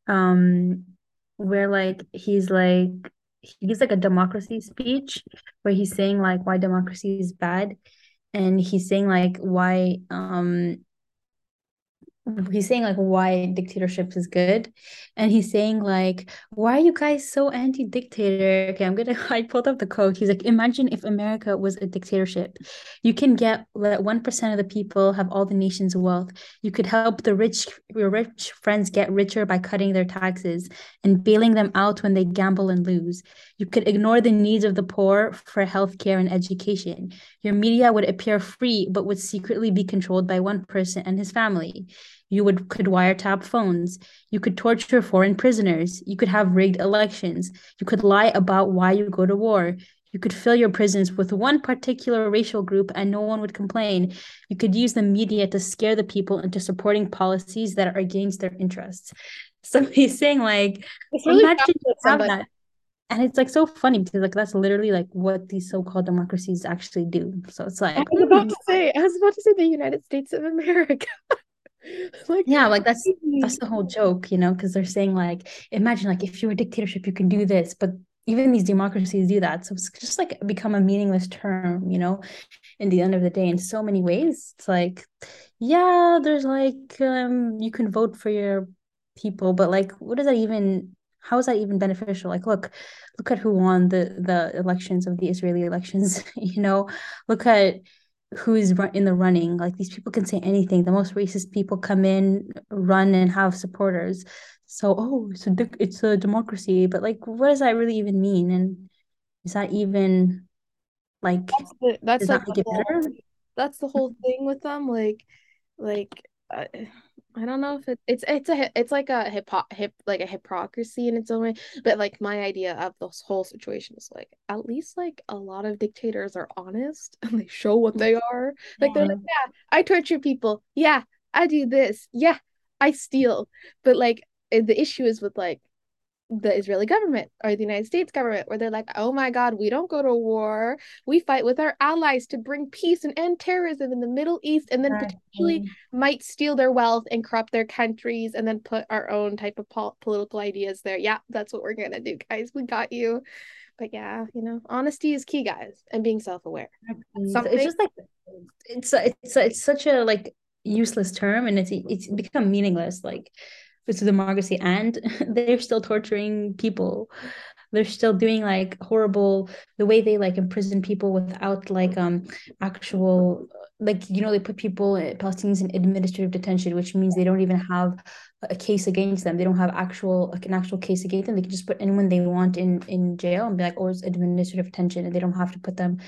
Speaker 2: um where like he's like he gives like a democracy speech where he's saying like why democracy is bad. And he's saying like why um he's saying like why dictatorship is good. And he's saying like why are you guys so anti-dictator? Okay i'm gonna (laughs) i pulled up the quote. He's like imagine if america was a dictatorship. You can get that 1% of the people have all the nation's wealth. You could help the rich your rich friends get richer by cutting their taxes and bailing them out when they gamble and lose. You could ignore the needs of the poor for healthcare and education. Your media would appear free but would secretly be controlled by one person and his family you would could wiretap phones. You could torture foreign prisoners. You could have rigged elections. You could lie about why you go to war. You could fill your prisons with one particular racial group and no one would complain. You could use the media to scare the people into supporting policies that are against their interests. (laughs) So he's saying like really imagine you have that. And it's like so funny because like that's literally like what these so-called democracies actually do. So it's like I
Speaker 1: was about hmm. to say, I was about to say the United States of America. (laughs) (laughs)
Speaker 2: like yeah like that's that's the whole joke you know because they're saying like imagine like if you're a dictatorship you can do this but even these democracies do that. So it's just like become a meaningless term you know in the end of the day in so many ways. It's like yeah there's like um you can vote for your people but like what does that even how is that even beneficial? Like look look at who won the the elections of the israeli elections (laughs) you know? Look at who is in the running. Like these people can say anything. The most racist people come in, run, and have supporters. So, oh, it's a it's a democracy, but like, what does that really even mean? And is that even like
Speaker 1: that's the, that's like that the whole, that's the whole thing with them. Like, like. Uh, I don't know if it, it's it's a it's like a hip hip like a hypocrisy in its own way, but like my idea of this whole situation is like at least like a lot of dictators are honest (laughs) and they show what mm. they are. Like they're like, yeah, I torture people. Yeah, I do this. Yeah, I steal. But like eh, the issue is with like the Israeli government or the United States government, where they're like, oh my God, we don't go to war. We fight with our allies to bring peace and end terrorism in the Middle East, and then exactly. potentially might steal their wealth and corrupt their countries and then put our own type of po- political ideas there. Yeah, that's what we're going to do, guys. We got you. But yeah, you know, honesty is key, guys, and being self aware.
Speaker 2: Something- it's just like, it's, it's, it's such a like useless term and it's, it's become meaningless. Like, it's a democracy and (laughs) they're still torturing people. They're still doing like horrible the way they like imprison people without like um actual like you know they put people eh, palestinians in administrative detention which means they don't even have a case against them. They don't have actual like an actual case against them. They can just put anyone they want in in jail and be like oh it's administrative detention and they don't have to put them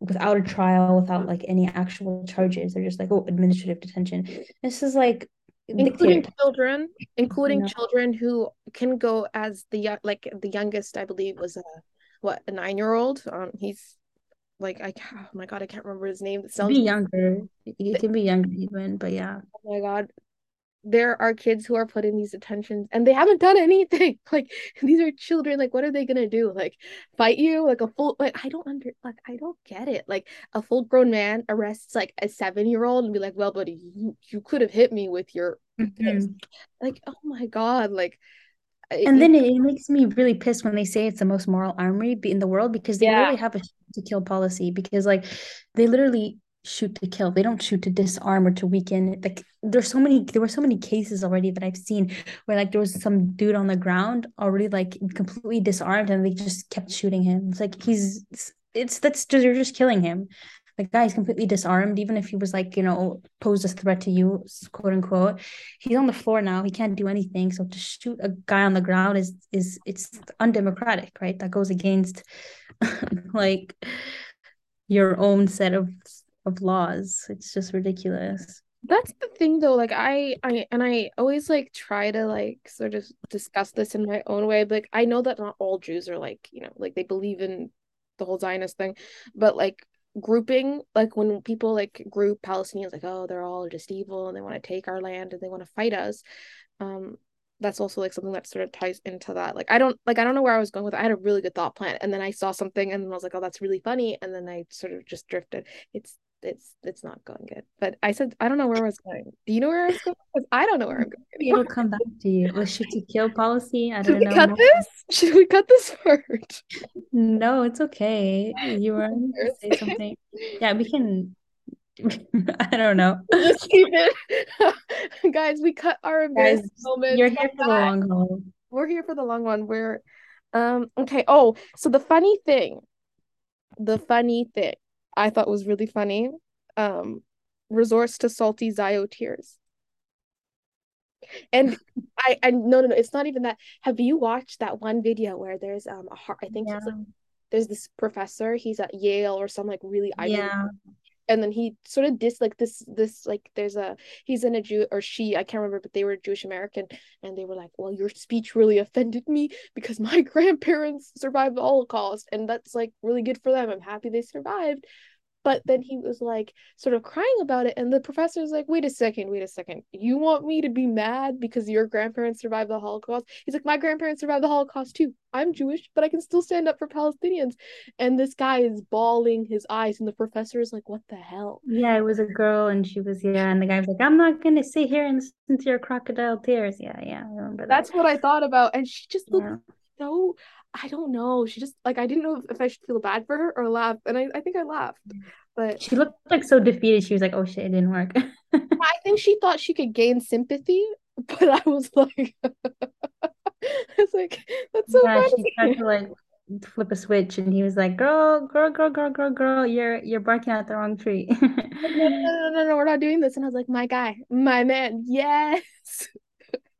Speaker 2: without a trial without like any actual charges. They're just like oh administrative detention. This is like
Speaker 1: including children including no. children who can go as the like the youngest i believe was a what a nine year old um he's like i oh my god i can't remember his name.
Speaker 2: It sounds be younger. It can be younger even but yeah.
Speaker 1: Oh my god there are kids who are put in these detentions and they haven't done (laughs) anything. Like these are children. Like what are they gonna do? Like fight you? Like a full like I don't under like I don't get it. Like a full grown man arrests like a seven year old and be like, well, buddy, you you could have hit me with your mm-hmm. like oh my god like.
Speaker 2: And it, then it, makes me really pissed when they say it's the most moral armory in the world because they yeah. really have a to kill policy because like they literally shoot to kill. They don't shoot to disarm or to weaken. Like there's so many there were so many cases already that I've seen where like there was some dude on the ground already like completely disarmed and they just kept shooting him. It's like he's it's that's just you're just killing him. The guy's completely disarmed, even if he was like, you know, posed a threat to you, quote unquote. He's on the floor now. He can't do anything. So to shoot a guy on the ground is is it's undemocratic, right? That goes against (laughs) like your own set of of laws. It's just ridiculous.
Speaker 1: That's the thing though, like I I and I always like try to like sort of discuss this in my own way. But like I know that not all Jews are like, you know, like they believe in the whole Zionist thing, but like grouping like when people like group Palestinians like, oh, they're all just evil and they want to take our land and they want to fight us. Um, that's also like something that sort of ties into that. Like I don't like I don't know where I was going with it. I had a really good thought plan and then I saw something and I was like, oh, that's really funny. And then I sort of just drifted. It's it's it's not going good. But I said I don't know where I was going. Do you know where I was going? Because I don't know where I'm going.
Speaker 2: Anymore. It'll come back to you. Was shoot to kill policy? I
Speaker 1: don't
Speaker 2: Should
Speaker 1: we cut this? (laughs) Should we cut this part?
Speaker 2: No, it's okay. (laughs) You were going to say something. Yeah, we can. (laughs) I don't know. Just keep
Speaker 1: it, guys. We cut our embarrassing moment.
Speaker 2: You're here for the long haul.
Speaker 1: We're here for the long one. We're um okay. Oh, so the funny thing, the funny thing I thought was really funny. Um, resorts to salty Zio tears. And (laughs) I, I no no no, it's not even that. Have you watched that one video where there's um a heart? I think yeah. like, there's this professor. He's at Yale or some like really
Speaker 2: yeah
Speaker 1: and then he sort of dis like this this like there's a he's in a Jew or she I can't remember but they were Jewish American and they were like well your speech really offended me because my (laughs) grandparents survived the Holocaust and that's like really good for them. I'm happy they survived but then he was like sort of crying about it and the professor was like wait a second wait a second. You want me to be mad because your grandparents survived the holocaust? He's like my grandparents survived the holocaust too. I'm jewish but i can still stand up for palestinians. And this guy is bawling his eyes and the professor is like what the hell?
Speaker 2: Yeah it was a girl and she was yeah and the guy was like i'm not gonna sit here and listen to your crocodile tears. Yeah yeah I remember
Speaker 1: that. that's what i thought about and she just looked yeah. so I don't know. She just like I didn't know if I should feel bad for her or laugh, and I, I think I laughed. Mm. But
Speaker 2: she looked like so defeated. She was like, "Oh shit, it didn't work." (laughs)
Speaker 1: I think she thought she could gain sympathy, but I was like, (laughs) "It's like that's so." Yeah,
Speaker 2: she tried to like flip a switch, and he was like, "Girl, girl, girl, girl, girl, girl, you're you're barking at the wrong tree." no,
Speaker 1: no, no, no, no, we're not doing this. And I was like, "My guy, my man, yes."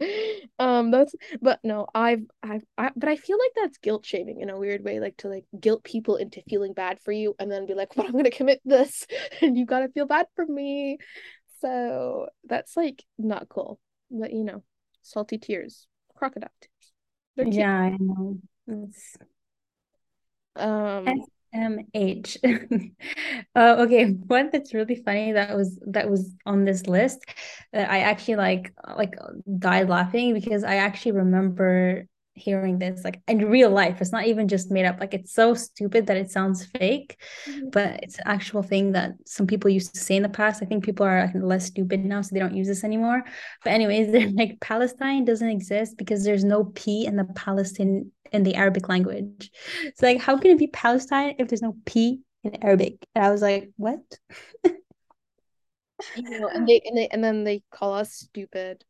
Speaker 1: (laughs) um that's but no I've I've I, but I feel like that's guilt shaming in a weird way like to like guilt people into feeling bad for you and then be like (laughs) well I'm gonna commit this (laughs) and you gotta feel bad for me. So that's like not cool but you know salty tears crocodile
Speaker 2: tears. Yeah I know. It's
Speaker 1: um
Speaker 2: MH. (laughs) uh, okay, one that's really funny that was that was on this list that I actually like like died laughing because I actually remember hearing this like in real life it's not even just made up like it's so stupid that it sounds fake mm-hmm. but it's an actual thing that some people used to say in the past. I think people are less stupid now so they don't use this anymore. But anyways (laughs) they're like palestine doesn't exist because there's no p in the palestine in the arabic language. So like how can it be palestine if there's no p in arabic? And i was like what? (laughs)
Speaker 1: You know, and they and they and then they call us stupid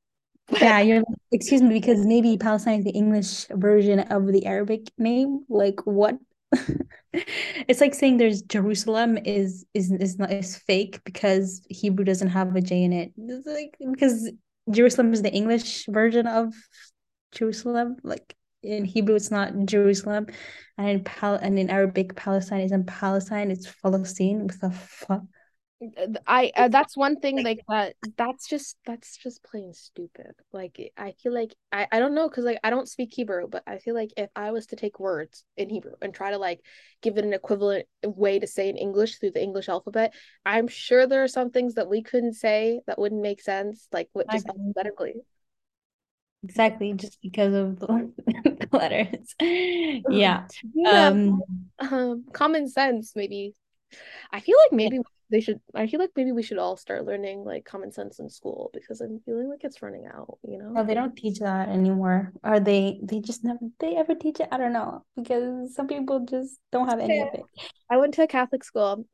Speaker 2: yeah, you're excuse me because maybe Palestine is the English version of the Arabic name. Like what? (laughs) it's like saying there's Jerusalem is is is not is fake because Hebrew doesn't have a J in it. It's like because Jerusalem is the English version of Jerusalem. Like in Hebrew, it's not Jerusalem, and in Pal and in Arabic, Palestine isn't Palestine. It's Palestine with a.
Speaker 1: I uh, that's one thing like that that's just that's just plain stupid. Like I feel like I I don't know cuz like I don't speak Hebrew, but I feel like if I was to take words in Hebrew and try to like give it an equivalent way to say in English through the English alphabet, I'm sure there are some things that we couldn't say that wouldn't make sense like what just alphabetically.
Speaker 2: Exactly, just because of the, (laughs) the letters. (laughs) Yeah. yeah. Um,
Speaker 1: um common sense maybe I feel like maybe they should i feel like maybe we should all start learning like common sense in school because i'm feeling like it's running out you know?
Speaker 2: No they don't teach that anymore. Or they they just never they ever teach it? I don't know because some people just don't have any of it.
Speaker 1: I went to a catholic school.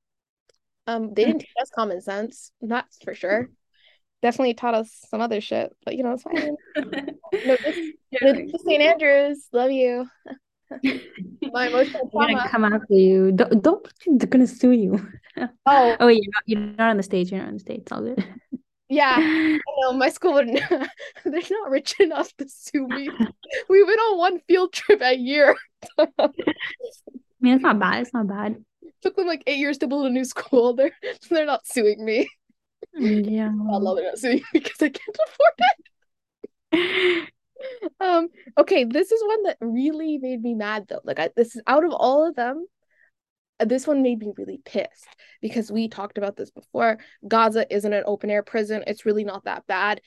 Speaker 1: Um they didn't teach us common sense that's for sure. Definitely taught us some other shit but you know it's fine. (laughs) No this, yeah. st andrews love you
Speaker 2: my emotional trauma. gonna come after you. Don't, don't they're gonna sue you. Oh, oh, you're not, you're not on the stage. You're not on the stage. It's all good.
Speaker 1: Yeah, (laughs) I know my school would. (laughs) they're not rich enough to sue me. we went on one field trip a year. (laughs)
Speaker 2: I mean, it's not bad. It's not bad.
Speaker 1: It took them like eight years to build a new school. They're they're not suing me.
Speaker 2: Mm, yeah,
Speaker 1: I love it not suing me because I can't afford it um okay this is one that really made me mad though. Like I, this is out of all of them uh, this one made me really pissed because we talked about this before. Gaza isn't an open air prison. It's really not that bad.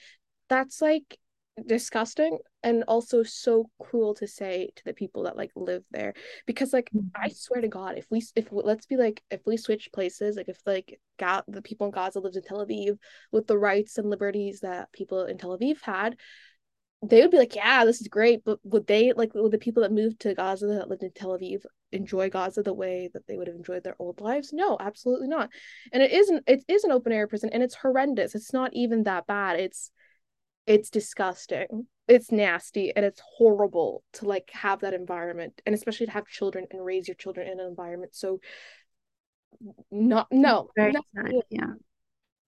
Speaker 1: That's like disgusting and also so cruel to say to the people that like live there because like mm-hmm. i swear to god if we if let's be like if we switch places like if like Ga- the people in gaza lived in tel aviv with the rights and liberties that people in tel aviv had they would be like, yeah, this is great, but would they like would the people that moved to Gaza that lived in Tel Aviv enjoy Gaza the way that they would have enjoyed their old lives? No, absolutely not. And it isn't it is an open air prison and it's horrendous. It's not even that bad. It's it's disgusting. It's nasty and it's horrible to like have that environment and especially to have children and raise your children in an environment so not no,
Speaker 2: yeah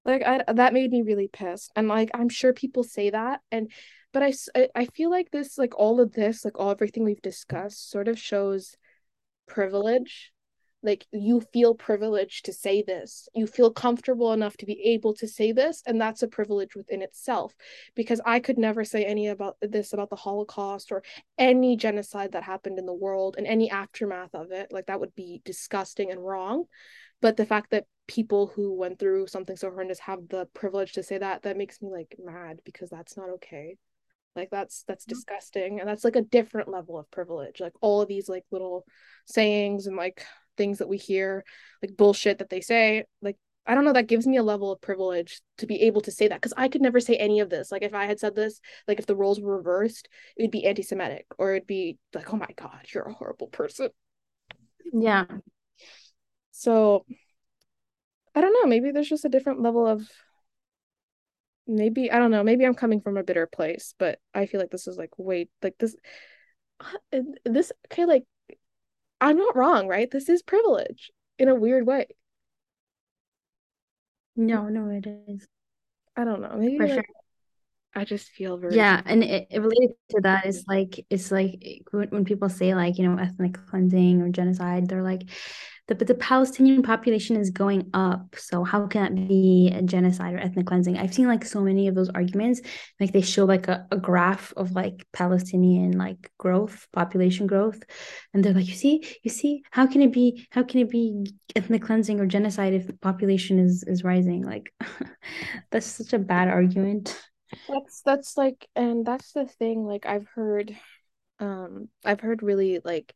Speaker 1: like I, that made me really pissed and like i'm sure people say that and but I, I feel like this like all of this like all everything we've discussed sort of shows privilege. Like you feel privileged to say this. You feel comfortable enough to be able to say this and that's a privilege within itself. Because i could never say any about this about the holocaust or any genocide that happened in the world and any aftermath of it. Like that would be disgusting and wrong. But the fact that people who went through something so horrendous have the privilege to say that that makes me like mad because that's not okay like that's that's mm-hmm. disgusting and that's like a different level of privilege. Like all of these like little sayings and like things that we hear like bullshit that they say like I don't know that gives me a level of privilege to be able to say that because I could never say any of this. Like if I had said this like if the roles were reversed it would be anti-Semitic or it'd be like oh my god you're a horrible person.
Speaker 2: Yeah.
Speaker 1: So I don't know maybe there's just a different level of maybe I don't know, maybe I'm coming from a bitter place, but I feel like this is like wait, like this uh, this okay like I'm not wrong, right? This is privilege in a weird way.
Speaker 2: No, no, it is.
Speaker 1: I don't know. Maybe like, sure. I just feel very
Speaker 2: yeah, and it, it related to that is like it's like when, people say like you know ethnic cleansing or genocide, they're like the, the Palestinian population is going up. So how can that be a genocide or ethnic cleansing? I've seen like so many of those arguments. Like they show like a, a graph of like Palestinian like growth, population growth. And they're like, you see, you see, how can it be, how can it be ethnic cleansing or genocide if the population is is rising? Like (laughs) that's such a bad argument.
Speaker 1: That's that's like and that's the thing, like I've heard Um, I've heard really like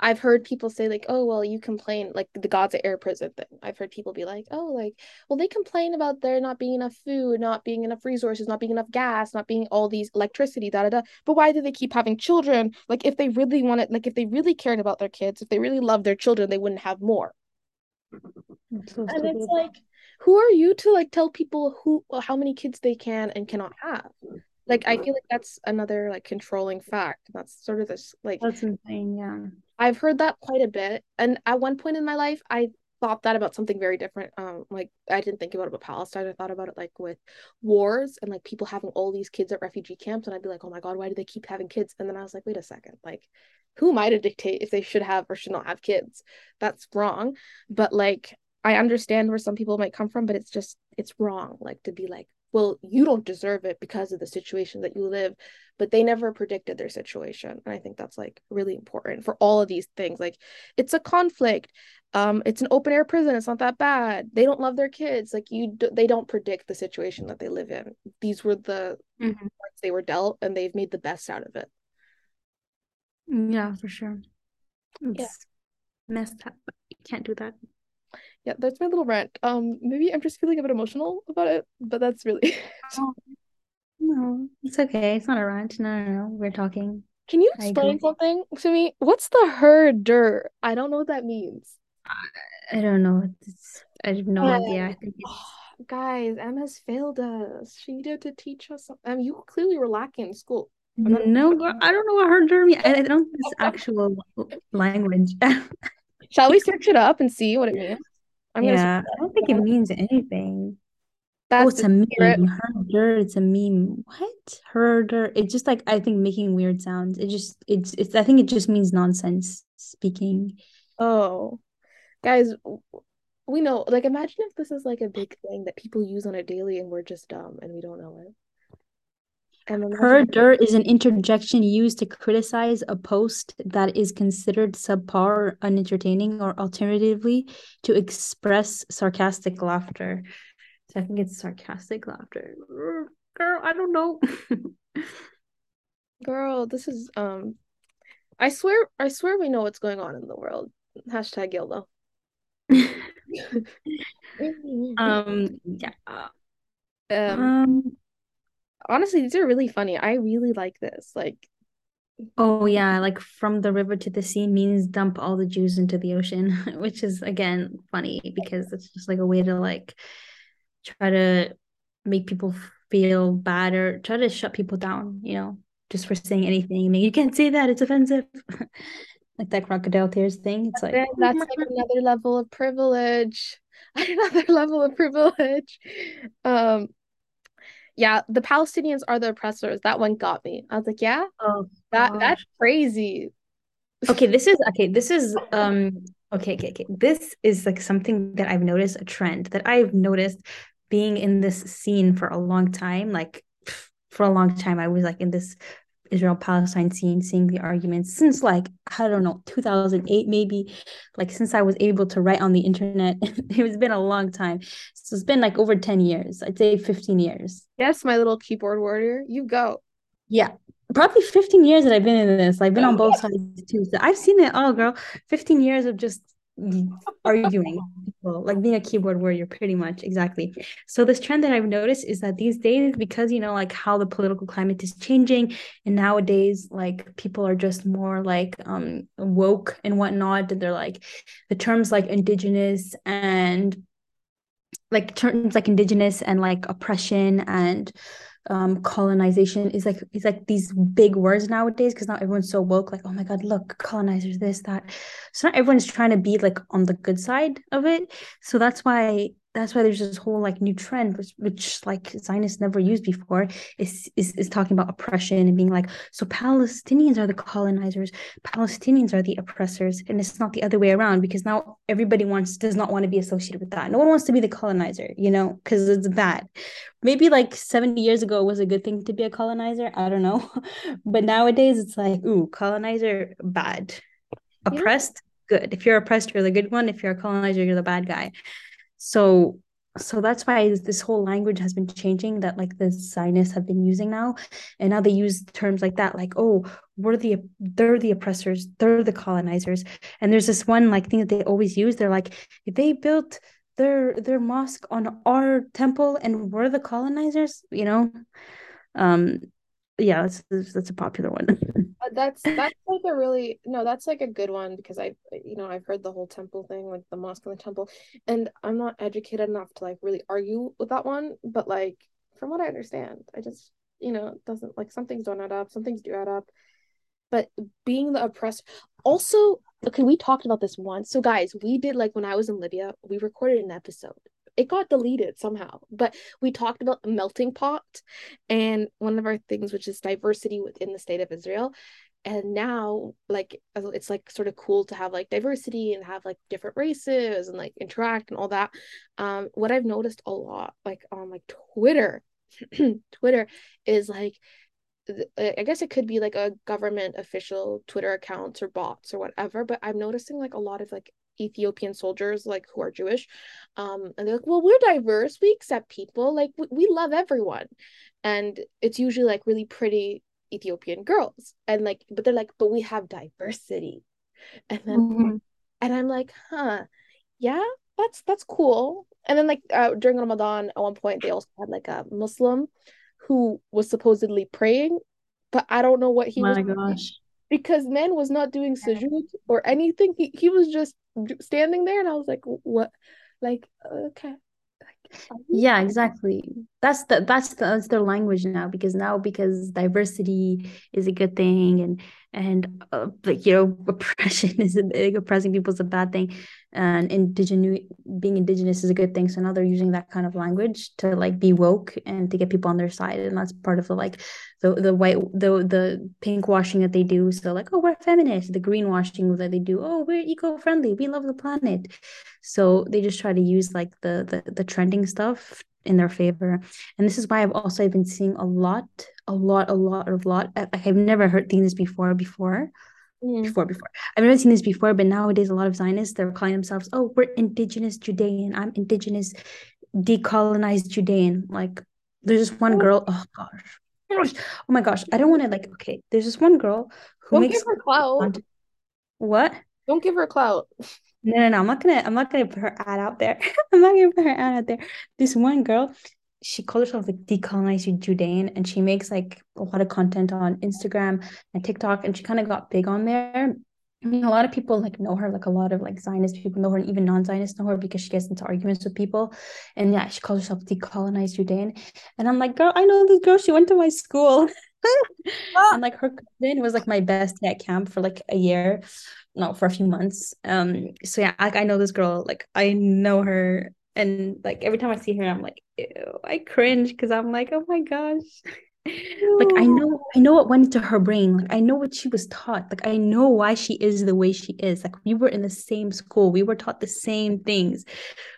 Speaker 1: I've heard people say like, oh well, you complain like the gods of air prison thing. I've heard people be like, oh like, well they complain about there not being enough food, not being enough resources, not being enough gas, not being all these electricity, da da da. But why do they keep having children? Like if they really wanted, like if they really cared about their kids, if they really loved their children, they wouldn't have more. (laughs) And it's like, who are you to like tell people who how many kids they can and cannot have? Like I feel like that's another like controlling fact. That's sort of this like
Speaker 2: that's insane, yeah.
Speaker 1: I've heard that quite a bit. And at one point in my life, I thought that about something very different. Um, like I didn't think about it with Palestine. I thought about it like with wars and like people having all these kids at refugee camps, and I'd be like, oh my god, why do they keep having kids? And then I was like, wait a second, like who am I to dictate if they should have or should not have kids? That's wrong. But like I understand where some people might come from, but it's just it's wrong. Like to be like, well, you don't deserve it because of the situation that you live, but they never predicted their situation. And I think that's like really important for all of these things. Like it's a conflict. Um, it's an open air prison. It's not that bad. They don't love their kids. Like you, do, they don't predict the situation that they live in. These were the mm-hmm. they were dealt, and they've made the best out of it.
Speaker 2: Yeah, for sure. It's yeah. messed up. You can't do that
Speaker 1: yeah, that's my little rant. Um, maybe I'm just feeling a bit emotional about it, but that's really. (laughs)
Speaker 2: oh, no, it's okay. It's not a rant. No, no, no. We're talking.
Speaker 1: Can you explain something to me? What's the herder? I don't know what that means.
Speaker 2: I don't know. It's, I have no yeah. idea. I think it's...
Speaker 1: Oh, (sighs) guys, M has failed us. She needed to teach us. Something. Mean, you clearly were lacking in school.
Speaker 2: No, I don't know what herder means. I don't know this (laughs) actual language. (laughs)
Speaker 1: Shall we search it up and see what it means?
Speaker 2: I'm yeah, I don't think it means anything. Oh, That's oh, it's a meme. Herder, it's a meme. What? Herder. It's just like I think making weird sounds. It just it's it's I think it just means nonsense speaking.
Speaker 1: Oh. Guys, we know like imagine if this is like a big thing that people use on a daily and we're just dumb and we don't know it.
Speaker 2: Herder is an interjection used to criticize a post that is considered subpar or unentertaining, or alternatively, to express sarcastic laughter. So I think it's sarcastic laughter. Girl, I don't know. (laughs)
Speaker 1: Girl, this is um I swear I swear we know what's going on in the world. Hashtag Gilda. (laughs) (laughs)
Speaker 2: um yeah.
Speaker 1: Um, um honestly, these are really funny. I really like this. Like,
Speaker 2: oh yeah, like from the river to the sea means dump all the Jews into the ocean, (laughs) which is again funny because it's just like a way to like try to make people feel bad or try to shut people down, you know, just for saying anything. I mean, you can't say that; it's offensive. (laughs) like that crocodile tears thing. It's like
Speaker 1: that's like another level of privilege. (laughs) Another level of privilege. Um, yeah, the Palestinians are the oppressors. That one got me. I was like, yeah, oh, that gosh. that's crazy.
Speaker 2: Okay, this is okay. This is um okay, okay, okay. This is like something that I've noticed a trend that I've noticed being in this scene for a long time. Like for a long time, I was like in this Israel Palestine scene, seeing the arguments since like, I don't know, 2008, maybe like since I was able to write on the internet. (laughs) it's been a long time. So it's been like over 10 years, I'd say 15 years.
Speaker 1: Yes, my little keyboard warrior, you go.
Speaker 2: Yeah, probably 15 years that I've been in this. I've been on both sides too. So I've seen it all, girl. 15 years of just arguing people like being a keyboard warrior pretty much exactly. So this trend that i've noticed is that these days because you know like how the political climate is changing and nowadays like people are just more like um woke and whatnot and they're like the terms like indigenous and like terms like indigenous and like oppression and um, colonization is like it's like these big words nowadays because now everyone's so woke like oh my god look colonizers this that. So not everyone's trying to be like on the good side of it. So that's why that's why there's this whole like new trend which, which like zionists never used before is, is is talking about oppression and being like so palestinians are the colonizers palestinians are the oppressors and it's not the other way around because now everybody wants does not want to be associated with that. No one wants to be the colonizer you know because it's bad. Maybe like 70 years ago it was a good thing to be a colonizer i don't know (laughs) but nowadays it's like ooh colonizer bad. Oppressed yeah. good. If you're oppressed you're the good one. If you're a colonizer you're the bad guy so so that's why this whole language has been changing that like the Zionists have been using now. And now they use terms like that, like, oh, we're the they're the oppressors, they're the colonizers. And there's this one like thing that they always use. They're like, they built their their mosque on our temple and we're the colonizers, you know? Um yeah, that's that's a popular one. (laughs)
Speaker 1: That's that's like a really no, that's like a good one because I you know I've heard the whole temple thing with the mosque and the temple, and I'm not educated enough to like really argue with that one. But like from what I understand, I just you know doesn't like some things don't add up, some things do add up. But being the oppressed, also okay, we talked about this once. So guys, we did like when I was in Libya, we recorded an episode it got deleted somehow. But we talked about a melting pot and one of our things, which is diversity within the state of Israel. And now, like, it's like sort of cool to have like diversity and have like different races and like interact and all that. Um, what I've noticed a lot, like on like Twitter, (clears throat) Twitter is like I guess it could be like a government official Twitter accounts or bots or whatever, but I'm noticing like a lot of like Ethiopian soldiers like who are Jewish. Um, and they're like, well, we're diverse. We accept people. Like we, we love everyone. And it's usually like really pretty Ethiopian girls. And like, but they're like, but we have diversity. And then mm-hmm. and I'm like, huh, yeah, that's that's cool. And then like uh, during Ramadan at one point they also had like a Muslim who was supposedly praying, but I don't know what he
Speaker 2: My
Speaker 1: was
Speaker 2: gosh.
Speaker 1: Because man was not doing sujood or anything. He he was just standing there and I was like, what? Like, okay.
Speaker 2: yeah, exactly. That's the that's the, that's their language now because now because diversity is a good thing and and uh, like you know (laughs) oppression is a, like, oppressing people is a bad thing. And indigenous being indigenous is a good thing. So now they're using that kind of language to like be woke and to get people on their side. And that's part of the like the the white the the pink washing that they do. So like oh we're feminist the green washing that they do. Oh we're eco-friendly. We love the planet. So they just try to use like the the, the trending stuff in their favor. And this is why i've also been seeing a lot a lot a lot a lot. I've never heard things before before. Mm. before before. I've never seen this before but nowadays a lot of zionists they're calling themselves oh we're indigenous judean. I'm indigenous decolonized judean. Like there's this one girl oh gosh oh my gosh. I don't want to like okay there's this one girl
Speaker 1: who don't makes give her clout.
Speaker 2: What?
Speaker 1: Don't give her clout (laughs)
Speaker 2: no, no, no. I'm not gonna I'm not gonna put her ad out there. (laughs) I'm not gonna put her ad out there. This one girl, she calls herself like decolonized Judean and she makes like a lot of content on Instagram and TikTok and she kind of got big on there. I mean, a lot of people like know her, like a lot of like Zionist people know her, and even non-Zionists know her because she gets into arguments with people. And yeah, she calls herself decolonized Judean. And I'm like, girl, I know this girl. She went to my school. (laughs) and like her cousin was like my best at camp for like a year no for a few months. Um so yeah like i know this girl like i know her and like every time i see her i'm like ew i cringe because i'm like oh my gosh. (laughs) Like i know i know what went into her brain. Like i know what she was taught. Like i know why she is the way she is. Like we were in the same school. We were taught the same things.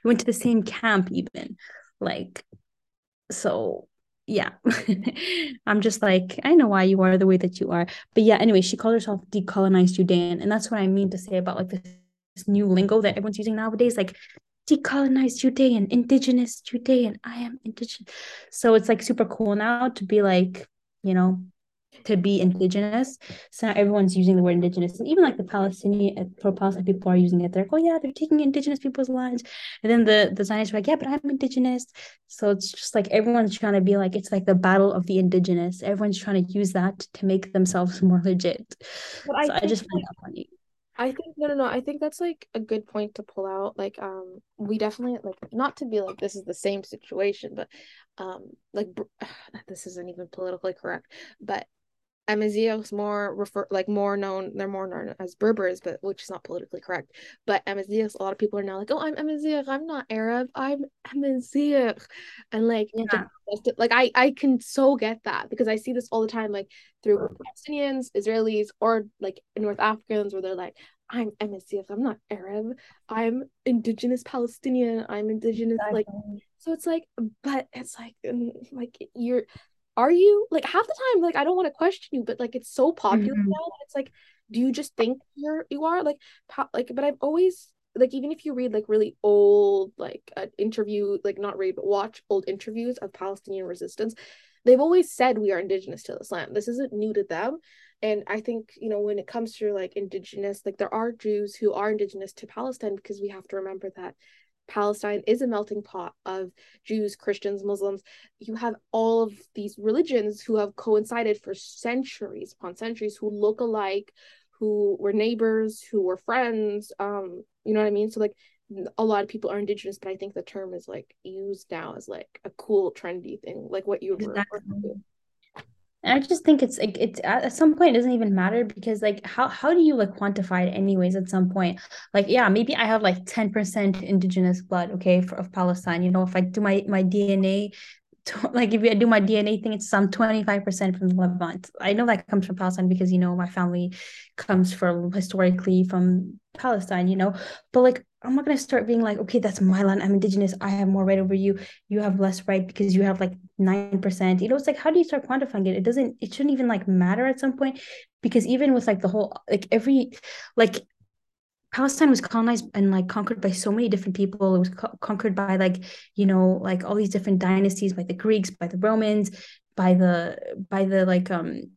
Speaker 2: We went to the same camp even. Like so yeah. (laughs) I'm just like i know why you are the way that you are. But yeah anyway she called herself decolonized judean and that's what i mean to say about like this, new lingo that everyone's using nowadays like decolonized judean indigenous judean i am indigenous. So it's like super cool now to be like you know to be indigenous. So now everyone's using the word indigenous. And even like the Palestinian pro Palestine people are using it. They're like, oh yeah, they're taking indigenous people's lands. And then the, the Zionists are like, yeah, but I'm indigenous. So it's just like everyone's trying to be like, it's like the battle of the indigenous. Everyone's trying to use that to make themselves more legit. But I, so I just find that funny.
Speaker 1: I think no no no I think that's like a good point to pull out like um we definitely like not to be like this is the same situation but um like (sighs) this isn't even politically correct but Amazighs more refer like more known they're more known as Berbers but which is not politically correct but Amazighs a lot of people are now like oh I'm Amazigh I'm not Arab I'm Amazigh and like yeah. like I I can so get that because I see this all the time like through Palestinians Israelis or like North Africans where they're like I'm Amazigh I'm not Arab I'm indigenous Palestinian I'm indigenous like so it's like but it's like mm, like you're are you like half the time like i don't want to question you but like it's so popular mm-hmm. now that it's like do you just think you're you are like po- like but i've always like even if you read like really old like uh, interview like not read but watch old interviews of Palestinian resistance, they've always said we are indigenous to this land. This isn't new to them. And I think, you know, when it comes to like indigenous, like there are Jews who are indigenous to Palestine because we have to remember that Palestine is a melting pot of Jews, Christians, Muslims. You have all of these religions who have coincided for centuries upon centuries, who look alike, who were neighbors, who were friends. Um, you know what I mean? So like a lot of people are indigenous, but I think the term is like used now as like a cool, trendy thing, like what you exactly.
Speaker 2: And I just think it's like it's at some point it doesn't even matter because like how how do you like quantify it anyways at some point? Like yeah, maybe I have like 10% indigenous blood, okay, for, of Palestine. You know, if I do my my DNA (laughs) like if I do my DNA thing, it's some 25% from Levant. I know that comes from Palestine because you know my family comes from historically from Palestine, you know. But like I'm not gonna start being like, okay, that's my land. I'm indigenous. I have more right over you. You have less right because you have like nine percent. You know, it's like how do you start quantifying it? It doesn't. It shouldn't even like matter at some point because even with like the whole like every like Palestine was colonized and like conquered by so many different people. It was co- conquered by like you know like all these different dynasties, by the Greeks, by the Romans, by the by the like um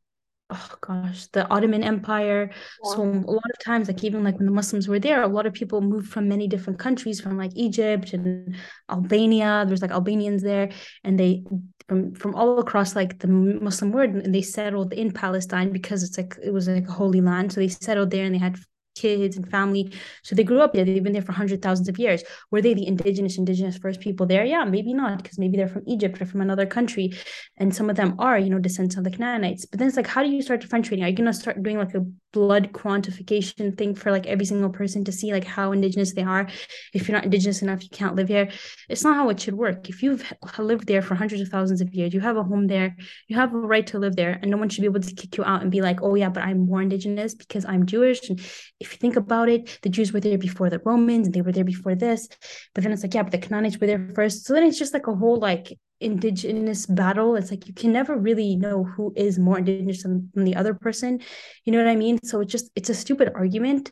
Speaker 2: oh gosh, the Ottoman Empire. Yeah. So a lot of times, like even like when the Muslims were there, a lot of people moved from many different countries, from like Egypt and Albania. There's like Albanians there, and they from from all across like the Muslim world, and they settled in Palestine because it's like it was like a holy land. So they settled there, and they had kids and family. So they grew up there. They've been there for hundreds thousands of years. Were they the indigenous, indigenous first people there? Yeah, maybe not, because maybe they're from Egypt or from another country. And some of them are, you know, descendants of the Canaanites. But then it's like, how do you start differentiating? Are you gonna start doing like a blood quantification thing for like every single person to see like how indigenous they are? If you're not indigenous enough, you can't live here. It's not how it should work. If you've lived there for hundreds of thousands of years, you have a home there, you have a right to live there, and no one should be able to kick you out and be like, oh yeah, but I'm more indigenous because I'm Jewish. And if you think about it, the Jews were there before the Romans and they were there before this. But then it's like, yeah, but the Canaanites were there first. So then it's just like a whole like indigenous battle. It's like you can never really know who is more indigenous than, than the other person. You know what I mean? So it's just it's a stupid argument.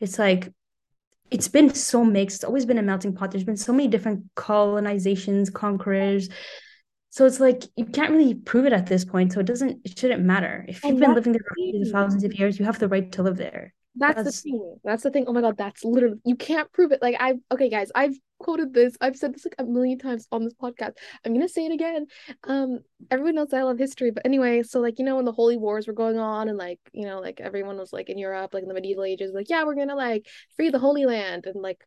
Speaker 2: It's like it's been so mixed. It's always been a melting pot. There's been so many different colonizations, conquerors. So it's like you can't really prove it at this point. So it doesn't, it shouldn't matter. If you've been living there for thousands of years, you have the right to live there.
Speaker 1: That's, that's, the thing. That's the thing. Oh my god, that's literally you can't prove it. Like I okay, guys, I've quoted this. I've said this like a million times on this podcast. I'm gonna say it again. Um, everyone knows I love history, but anyway, so like you know when the holy wars were going on and like you know like everyone was like in Europe, like in the medieval ages, like yeah, we're gonna like free the Holy Land and like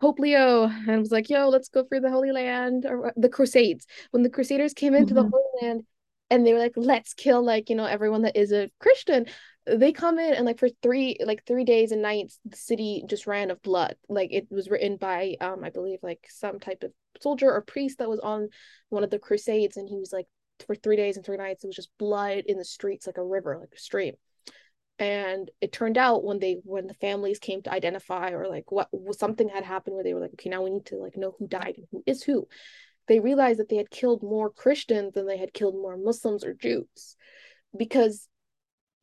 Speaker 1: Pope Leo and was like, yo, let's go free the Holy Land or the Crusades. When the Crusaders came into mm-hmm. the Holy Land and they were like, let's kill like you know everyone that is a Christian they come in and like for three like three days and nights the city just ran of blood. Like it was written by um i believe like some type of soldier or priest that was on one of the crusades and he was like for three days and three nights it was just blood in the streets like a river like a stream. And it turned out when they when the families came to identify or like what something had happened where they were like okay now we need to like know who died and who is who they realized that they had killed more christians than they had killed more muslims or jews. Because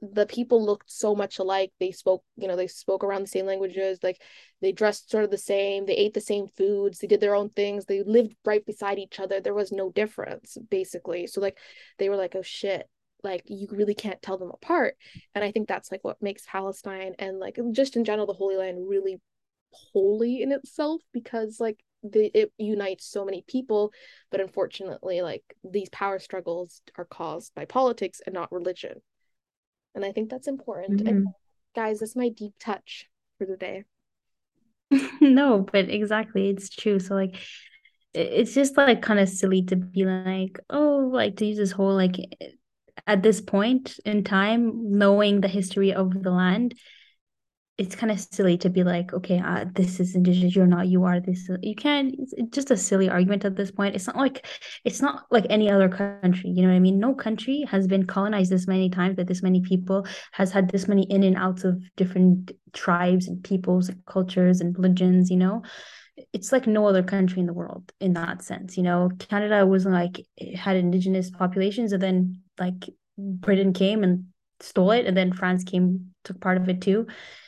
Speaker 1: the people looked so much alike. They spoke you know they spoke around the same languages like they dressed sort of the same they ate the same foods they did their own things they lived right beside each other. There was no difference basically. So like they were like oh shit like you really can't tell them apart. And i think that's like what makes palestine and like just in general the holy land really holy in itself because like the, it unites so many people. But unfortunately like these power struggles are caused by politics and not religion and I think that's important. Mm-hmm. And guys, that's my deep touch for the day. (laughs)
Speaker 2: no, but exactly, it's true. So like it's just like kind of silly to be like, oh, like to use this whole like at this point in time, knowing the history of the land, it's kind of silly to be like, okay, uh, this is indigenous, you're not, you are this. You can't. It's just a silly argument at this point. It's not like it's not like any other country. You know what I mean? No country has been colonized this many times by this many people, has had this many in and outs of different tribes and peoples and cultures and religions. You know, it's like no other country in the world in that sense. You know, Canada was like had indigenous populations, and then like Britain came and stole it, and then France came took part of it too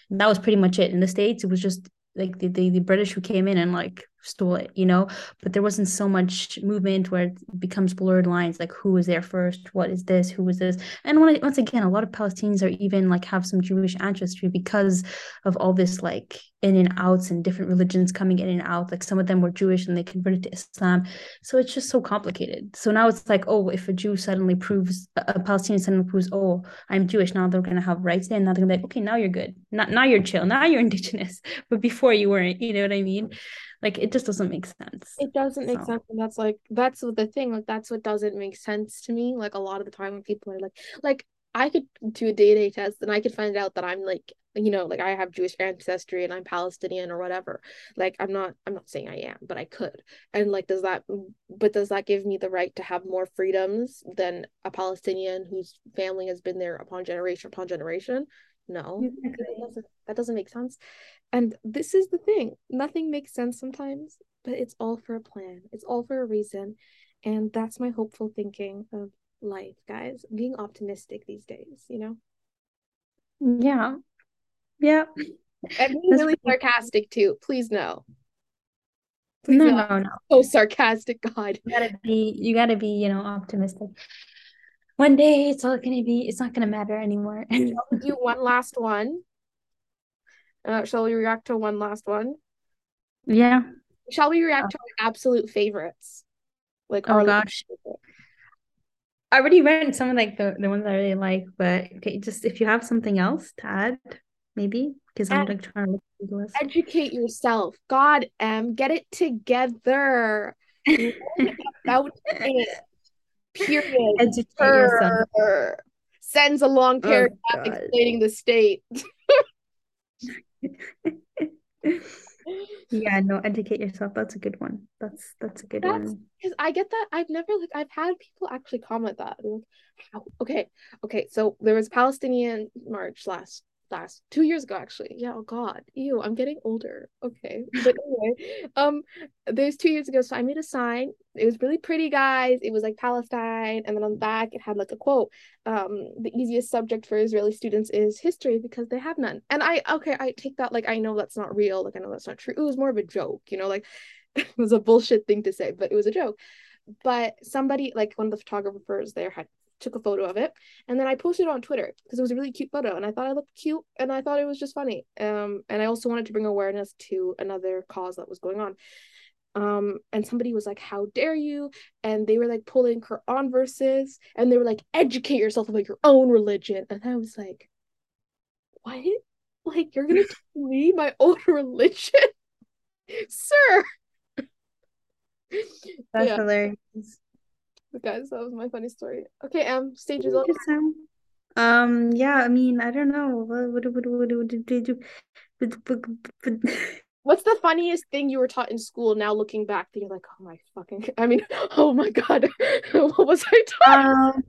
Speaker 2: that was pretty much it. In the States, it was just like the, the, the British who came in and like stole it, you know. But there wasn't so much movement where it becomes blurred lines, like who was there first, what is this, who was this, and when, once again, a lot of Palestinians are even like have some Jewish ancestry because of all this like in and outs and different religions coming in and out. Like some of them were Jewish and they converted to Islam, so it's just so complicated. So now it's like, oh, if a Jew suddenly proves a Palestinian suddenly proves, oh, I'm Jewish, now they're gonna have rights, and now they're gonna be like, okay, now you're good, not now you're chill, now you're (laughs) indigenous, but before you weren't. You know what I mean? Like it just doesn't make sense.
Speaker 1: It doesn't make so. sense. And that's like that's the thing. Like that's what doesn't make sense to me. Like a lot of the time when people are like like I could do a DNA test and I could find out that I'm like, you know, like I have Jewish ancestry and I'm Palestinian or whatever. Like I'm not I'm not saying I am, but I could. And like does that but does that give me the right to have more freedoms than a Palestinian whose family has been there upon generation upon generation? No. Exactly. That, doesn't, that doesn't make sense. And this is the thing nothing makes sense sometimes, but it's all for a plan, it's all for a reason. And that's my hopeful thinking of life, guys. Being optimistic these days, you know?
Speaker 2: Yeah. Yeah.
Speaker 1: And being really sarcastic too. Please no.
Speaker 2: Please no, no, no.
Speaker 1: Oh, (laughs) sarcastic, God.
Speaker 2: You gotta be, you gotta be, you know, optimistic. One day it's all gonna be, it's not gonna matter anymore.
Speaker 1: do (laughs) one last one. Uh, shall we react to one last one?
Speaker 2: Yeah.
Speaker 1: Shall we react to our absolute favorites?
Speaker 2: Like, oh gosh. I already read some of like the, the ones I really like, but okay, just if you have something else to add, maybe because I'm like trying to look through the list.
Speaker 1: Educate yourself. God, M, get it together. (laughs) about it. Period. Educate yourself. Sends a long oh, paragraph oh, explaining the state. (laughs)
Speaker 2: yeah no educate yourself that's a good one that's that's a good that's, one
Speaker 1: because i get that i've never like i've had people actually comment that like how okay okay so there was palestinian march last last two years ago actually. Yeah oh god. Ew i'm getting older. Okay. But anyway um there's two years ago so i made a sign. It was really pretty guys. It was like palestine and then on the back it had like a quote um the easiest subject for israeli students is history because they have none. And i okay i take that like i know that's not real. Like i know that's not true. It was more of a joke you know like (laughs) it was a bullshit thing to say but it was a joke. But somebody like one of the photographers there had took a photo of it and then I posted it on Twitter because it was a really cute photo and I thought I looked cute and I thought it was just funny. Um, and I also wanted to bring awareness to another cause that was going on. Um, and somebody was like, How dare you? And they were like pulling Quran verses and they were like, Educate yourself about your own religion. And I was like, What? Like, you're gonna tell me my own (laughs) religion? (laughs) Sir.
Speaker 2: That's yeah. hilarious.
Speaker 1: Guys, that was my funny story. Okay, um, stage is over.
Speaker 2: Um, yeah, I mean, I don't know. What what what what, did you (laughs)
Speaker 1: What's the funniest thing you were taught in school now looking back that you're like, oh my fucking (laughs) I mean, (laughs) oh my god, what was I taught? Um,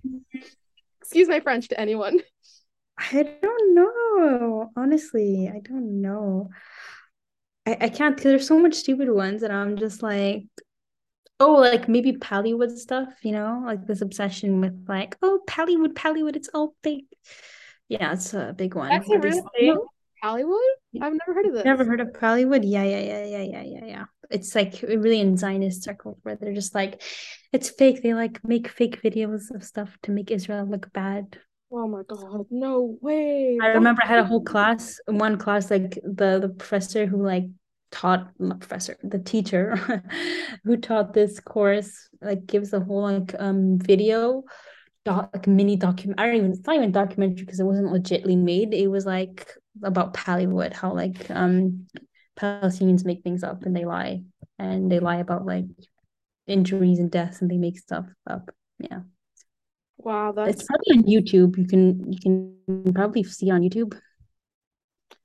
Speaker 1: Excuse my French to anyone.
Speaker 2: I don't know. Honestly, I don't know. I, I can't because there's so much stupid ones and I'm just like oh like maybe Pallywood stuff, you know, like this obsession with like, oh Pallywood, Pallywood, it's all fake. Yeah, it's a big one.
Speaker 1: That's a real thing. Pallywood? I've never heard of this.
Speaker 2: Never heard of Pallywood? Yeah, yeah, yeah, yeah, yeah, yeah, yeah. It's like really in Zionist circles where they're just like, it's fake. They like make fake videos of stuff to make Israel look bad.
Speaker 1: Oh my god, no way.
Speaker 2: I remember I had a whole class, one class, like the the professor who like taught professor the teacher (laughs) who taught this course like gives a whole like um video doc, like mini document I don't even it's not even documentary because it wasn't legitly made. It was like about Pallywood how like um Palestinians make things up and they lie and they lie about like injuries and deaths and they make stuff up yeah.
Speaker 1: Wow that's
Speaker 2: it's probably on YouTube. You can you can probably see on YouTube.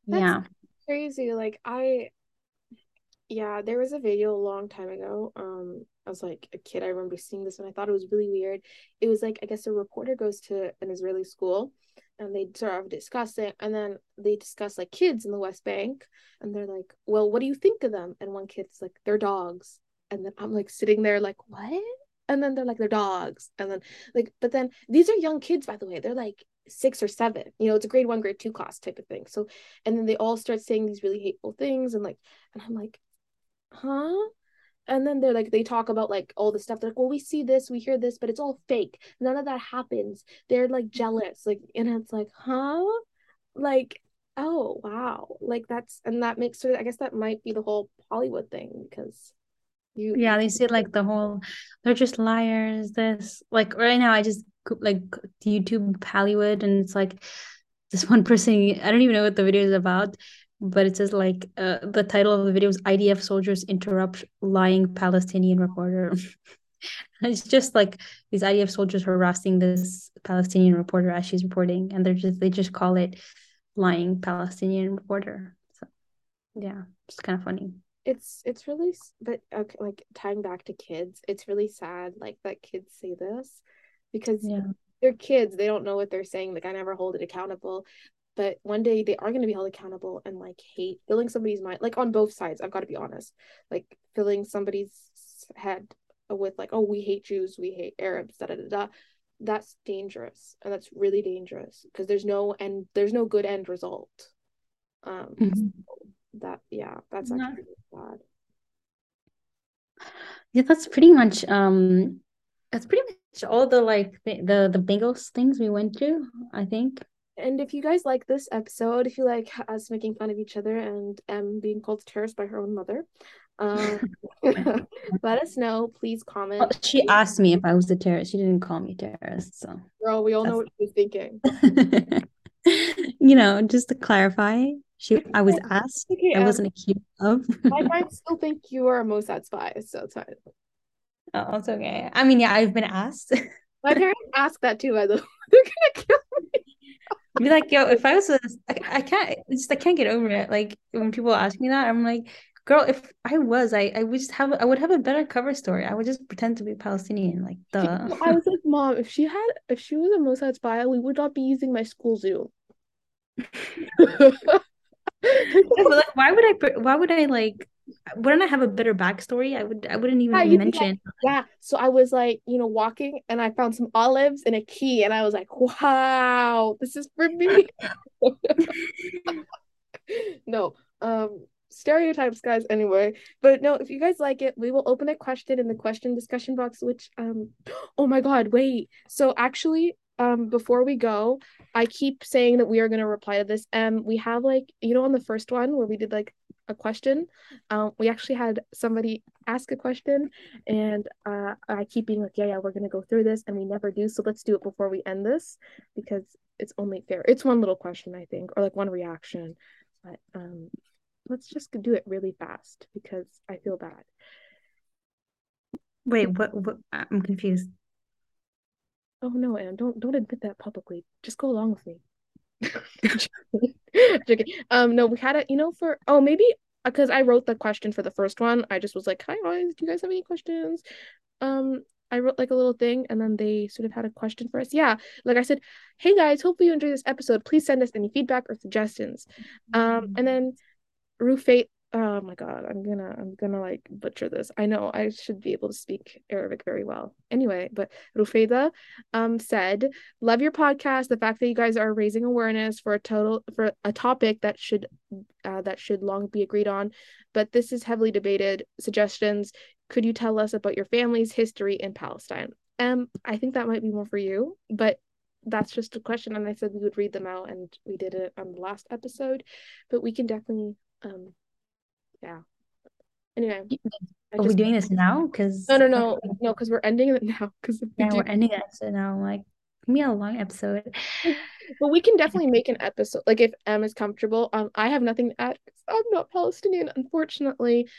Speaker 2: That's yeah.
Speaker 1: crazy like I yeah, there was a video a long time ago. Um, I was like a kid. I remember seeing this and I thought it was really weird. It was like I guess a reporter goes to an Israeli school and they sort of discuss it and then they discuss like kids in the West Bank and they're like, Well, what do you think of them? And one kid's like, They're dogs. And then I'm like sitting there like, What? And then they're like, They're dogs. And then like, but then these are young kids, by the way. They're like six or seven. You know, it's a grade one, grade two class type of thing. So, and then they all start saying these really hateful things, and like, and I'm like, huh? And then they're like, they talk about like all the stuff. They're like, well, we see this, we hear this, but it's all fake. None of that happens. They're like mm-hmm. jealous, like, and it's like, huh? Like, oh wow, like that's and that makes sure. I guess that might be the whole Pallywood thing because
Speaker 2: you. Yeah, they see like the whole. They're just liars. This like right now, I just like YouTube Pallywood, and it's like this (laughs) one person. I don't even know what the video is about, but it says like uh, the title of the video is IDF soldiers interrupt lying Palestinian reporter. (laughs) it's just like these IDF soldiers harassing this Palestinian reporter as she's reporting, and they're just they just call it lying Palestinian reporter. So yeah, it's kind of funny.
Speaker 1: It's it's really but okay, like tying back to kids, it's really sad like that kids say this because yeah. they're kids, they don't know what they're saying. Like I never hold it accountable. But one day they are going to be held accountable and like hate filling somebody's mind, like on both sides. I've got to be honest, like filling somebody's head with like, oh, we hate Jews, we hate Arabs, da da da da that's dangerous and that's really dangerous because there's no and there's no good end result um mm-hmm. so that yeah that's actually really bad
Speaker 2: yeah that's pretty much um that's pretty much all the like the the, the bingos things we went through i think
Speaker 1: and if you guys like this episode if you like us making fun of each other and um being called terrorist by her own mother um, (laughs) let us know. Please comment. Well,
Speaker 2: she asked me if I was a terrorist. She didn't call me terrorist. So,
Speaker 1: girl, we all That's... know what she's thinking. (laughs)
Speaker 2: you know, just to clarify, she I was asked. Okay, I um, wasn't accused of.
Speaker 1: my parents still think you are a Mossad spy, so it's fine.
Speaker 2: Oh, it's okay. I mean, yeah, I've been asked.
Speaker 1: my (laughs) parents asked that too. By the way, they're gonna kill
Speaker 2: Be like, yo, if I was a, I, I can't, just I can't get over it. Like when people ask me that, I'm like, girl if i was i i would just have i would have a better cover story. I would just pretend to be palestinian like the
Speaker 1: i was like mom if she had if she was a mossad spy we would not be using my school Zoom. (laughs)
Speaker 2: Like why would i why would i like wouldn't I have a better backstory? I would I wouldn't even yeah, mention.
Speaker 1: Yeah. So I was like, you know, walking and I found some olives and a key and I was like, wow, this is for me. (laughs) (laughs) no. Um stereotypes guys anyway but no if you guys like it we will open a question in the question discussion box which um (gasps) oh my god wait so actually um before we go i keep saying that we are going to reply to this um we have like you know on the first one where we did like a question um we actually had somebody ask a question and uh i keep being like yeah yeah we're going to go through this and we never do so let's do it before we end this because it's only fair it's one little question i think or like one reaction but um let's just do it really fast because I feel bad.
Speaker 2: Wait, what? What? I'm confused.
Speaker 1: Oh no, Anne! Don't don't admit that publicly. Just go along with me. Um, no, we had it. You know, for oh maybe because I wrote the question for the first one. I just was like, "Hi guys, do you guys have any questions?" Um, I wrote like a little thing, and then they sort of had a question for us. Yeah, like I said, "Hey guys, hopefully you enjoy this episode. Please send us any feedback or suggestions." Um, and then Rufate oh my god i'm gonna i'm gonna like butcher this. I know i should be able to speak arabic very well. Anyway but rufeda um said love your podcast the fact that you guys are raising awareness for a total for a topic that should uh, that should long be agreed on but this is heavily debated. Suggestions could you tell us about your family's history in palestine? Um i think that might be more for you but that's just a question and i said we would read them out and we did it on the last episode but we can definitely um, yeah. Anyway,
Speaker 2: are we doing this now? Because
Speaker 1: no, no, no, no, because we're ending it (laughs) now. Because
Speaker 2: yeah, we are ending it so now. Like, give me a long episode.
Speaker 1: but we can definitely make an episode. Like if M is comfortable. Um, I have nothing to add. I'm not Palestinian, unfortunately.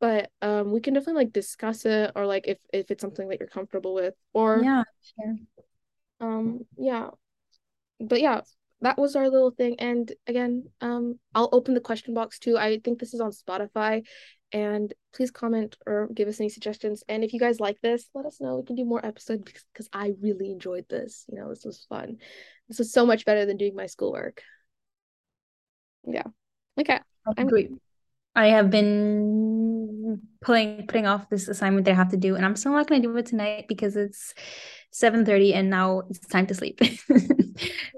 Speaker 1: But um, we can definitely like discuss it, or like if if it's something that you're comfortable with, or
Speaker 2: yeah, sure.
Speaker 1: Um, yeah, but yeah, that was our little thing. And again um i'll open the question box too. I think this is on spotify. And please comment or give us any suggestions. And if you guys like this let us know. We can do more episodes because i really enjoyed this. You know this was fun. This was so much better than doing my schoolwork. Yeah. Okay
Speaker 2: i'm great. I have been putting putting off this assignment that i have to do and i'm still not going to do it tonight because it's 7:30 and now it's time to sleep. (laughs)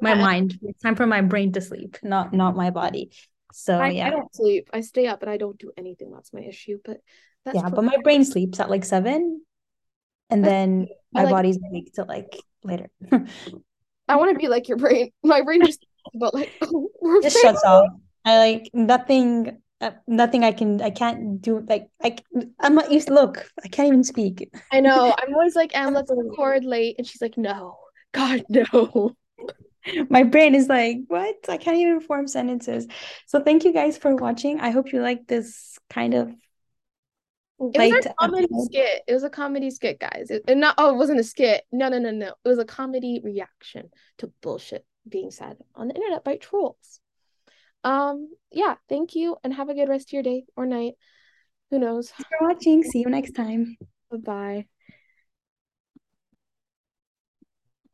Speaker 2: my
Speaker 1: Yeah.
Speaker 2: mind. It's time for my brain to sleep, not not my body. So
Speaker 1: I,
Speaker 2: yeah.
Speaker 1: I don't sleep. I stay up and I don't do anything. That's my issue. But that's
Speaker 2: yeah, but my brain sleeps at like seven, and
Speaker 1: That's-
Speaker 2: then my
Speaker 1: like-
Speaker 2: body's awake till like later. (laughs)
Speaker 1: I want to be like your brain. My brain just but like (laughs) we're
Speaker 2: Just shuts off. I like nothing. Uh, nothing I can. I can't do. Like I. I'm not used. Look, I can't even speak.
Speaker 1: I know. (laughs) I'm always like, Em, let's record late, and she's like, no, (laughs) God, no.
Speaker 2: My brain is like, what? I can't even form sentences. So thank you guys for watching. I hope you like this kind of
Speaker 1: It was a comedy
Speaker 2: episode.
Speaker 1: skit. It was a comedy skit, guys. It, and not oh, it wasn't a skit. No, no, no, no. It was a comedy reaction to bullshit being said on the internet by trolls. Um, yeah, thank you and have a good rest of your day or night. Who knows?
Speaker 2: Thanks for watching. See you next time.
Speaker 1: Bye-bye.